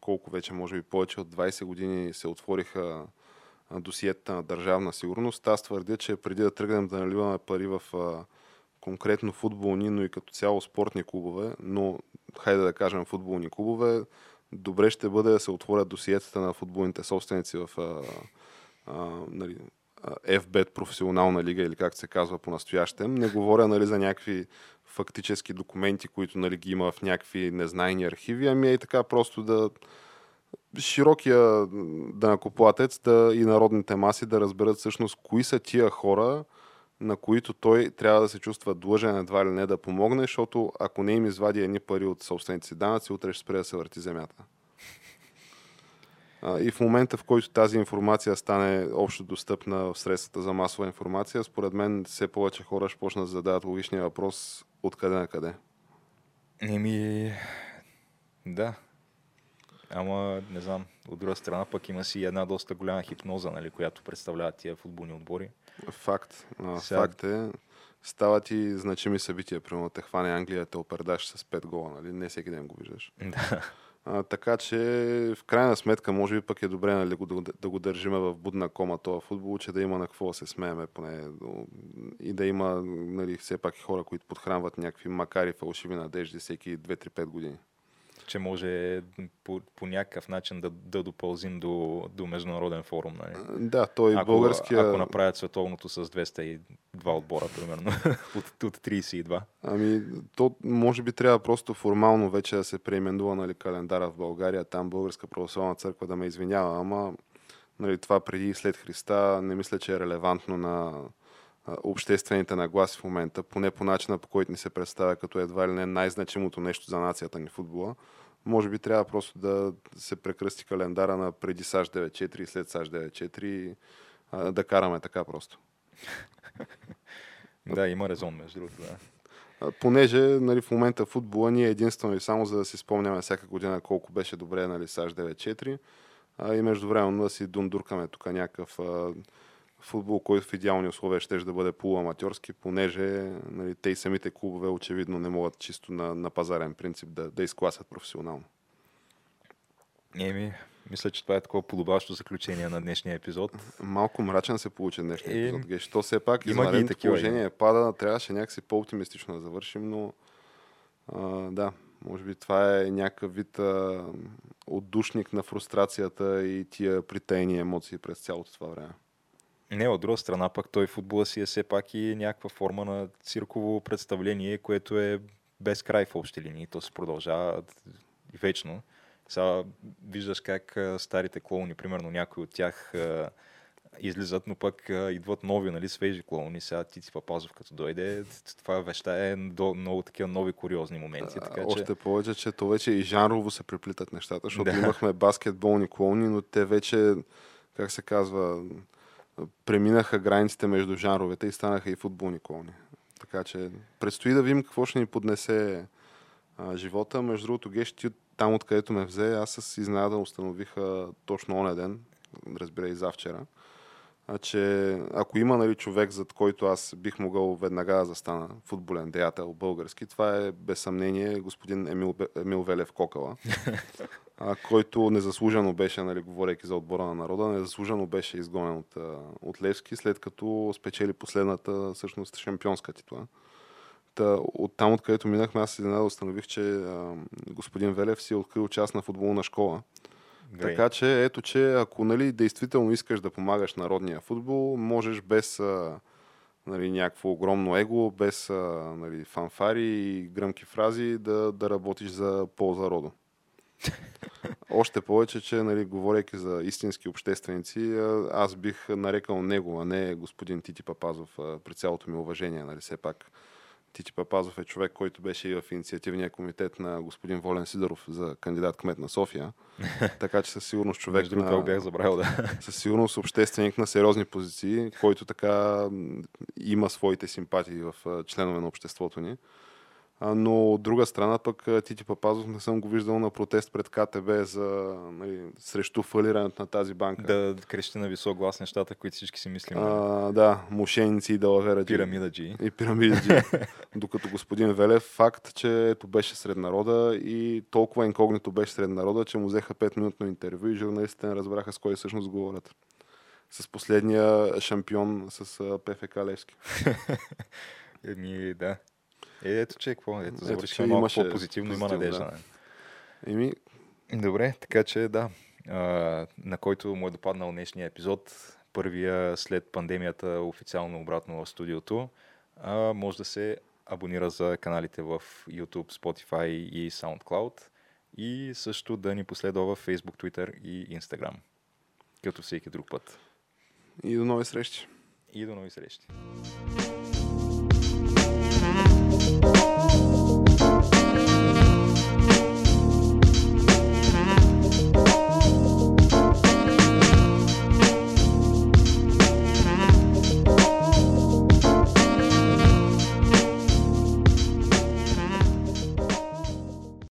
колко вече, може би повече от 20 години се отвориха досиетата на държавна сигурност, аз твърдя, че преди да тръгнем да наливаме пари в а, конкретно футболни, но и като цяло спортни клубове, но хайде да кажем футболни клубове, добре ще бъде да се отворят досиетата на футболните собственици в а, а, нали, FBET професионална лига или както се казва по-настоящем. Не говоря нали, за някакви фактически документи, които нали, ги има в някакви незнайни архиви, ами е и така просто да широкия данакоплатец да, и народните маси да разберат всъщност кои са тия хора, на които той трябва да се чувства длъжен едва ли не да помогне, защото ако не им извади едни пари от собствените си данъци, утре ще спре да се върти земята. И в момента, в който тази информация стане общо достъпна в средствата за масова информация, според мен все повече хора ще почнат да задават логичния въпрос откъде на къде. Еми, да. Ама, не знам, от друга страна пък има си една доста голяма хипноза, нали, която представляват тия футболни отбори. Факт. А, Сега- Факт е. Стават и значими събития. Примерно те хване Англия, те опердаш с 5 гола. Нали? Не всеки ден го виждаш. Да. А, така че, в крайна сметка, може би пък е добре нали, да, да го държиме в будна кома този футбол, че да има на какво да се смееме поне. И да има нали, все пак хора, които подхранват някакви макари фалшиви надежди всеки 2-3-5 години. Че може по, по някакъв начин да, да допълзим до, до международен форум. Нали. Да, той Ако, българския... ако направят световното с 202 отбора, примерно, от, от 32. Ами, то може би трябва просто формално вече да се преименува нали, календара в България, там Българска православна църква да ме извинява, ама нали, това преди и след Христа не мисля, че е релевантно на обществените нагласи в момента, поне по начина по който ни се представя като едва ли не най-значимото нещо за нацията ни футбола. Може би трябва просто да се прекръсти календара на преди САЩ 9.4 и след САЩ 9.4 и а, да караме така просто. Да, има резон, между другото. Да. Понеже нали, в момента футбола ни е единствено и само за да си спомняме всяка година колко беше добре нали, САЩ 9-4 а, и междувременно да си дундуркаме тук някакъв а, футбол, който в идеални условия ще да бъде полуаматьорски, понеже нали, те и самите клубове очевидно не могат чисто на, на пазарен принцип да, да изкласят професионално. Еми, мисля, че това е такова подобаващо заключение на днешния епизод. Малко мрачен се получи днешния Е, епизод. Геш. То все пак има ги такива, положение пада, трябваше някакси по-оптимистично да завършим, но а, да, може би това е някакъв вид а, отдушник на фрустрацията и тия притейни емоции през цялото това време. Не, от друга страна пък той футбола си е все пак и някаква форма на цирково представление, което е без край в общи линии. То се продължава вечно. Сега виждаш как старите клоуни, примерно някои от тях излизат, но пък идват нови, нали, свежи клоуни. Сега Тици Папазов като дойде, това веща е до много такива нови куриозни моменти. Така, че... Още повече, че то вече и жанрово се преплитат нещата, защото Да. имахме баскетболни клоуни, но те вече, как се казва, преминаха границите между жанровете и станаха и футболни клоуни. Така че предстои да видим какво ще ни поднесе а, живота. Между другото, Геш, ти от- там откъдето ме взе, аз с изненада установих а, точно оня ден, разбира и завчера, а, че ако има нали, човек, зад който аз бих могъл веднага да застана футболен деятел български, това е без съмнение господин Емил, Емил Велев Кокала, а, който незаслужено беше, нали, говорейки за отбора на народа, незаслужено беше изгонен от, от Левски, след като спечели последната всъщност шампионска титла. Та, от там, откъдето минахме, аз изненада установих, че а, господин Велев си е открил част на футболна школа. Грей. Така че, ето, че ако нали, действително искаш да помагаш народния футбол, можеш без а, нали, някакво огромно его, без а, нали, фанфари и гръмки фрази да, да работиш за полза родо. Още повече, че, нали, говорейки за истински общественици, аз бих нарекал него, а не господин Тити Папазов, при цялото ми уважение, нали, все пак. Тити Папазов е човек, който беше и в инициативния комитет на господин Волен Сидоров за кандидат кмет на София. така че със сигурност човек Между на, бях забравил да. със сигурност общественик на сериозни позиции, който така има своите симпатии в членове на обществото ни. Но от друга страна пък Тити Папазов не съм го виждал на протест пред КТБ за, нали, срещу фалирането на тази банка. Да крещи на висок глас нещата, които всички си мислим. А, да, мошенници и далавера. Пирамида G. И пирамида G. Докато господин Велев, факт, че ето беше сред народа и толкова инкогнито беше сред народа, че му взеха 5 минутно интервю и журналистите не разбраха с кой всъщност говорят. С последния шампион с ПФК Левски. Еми, да. Е, ето че, какво? Ето, Ето, че малко имаше по-позитивно, има надежда. да. Еми, Добре, така че да, а, на който му е допаднал днешния епизод, първия след пандемията официално обратно в студиото, а, може да се абонира за каналите в YouTube, Spotify и SoundCloud и също да ни последва в Facebook, Twitter и Instagram, като всеки друг път. и до нови срещи. И до нови срещи!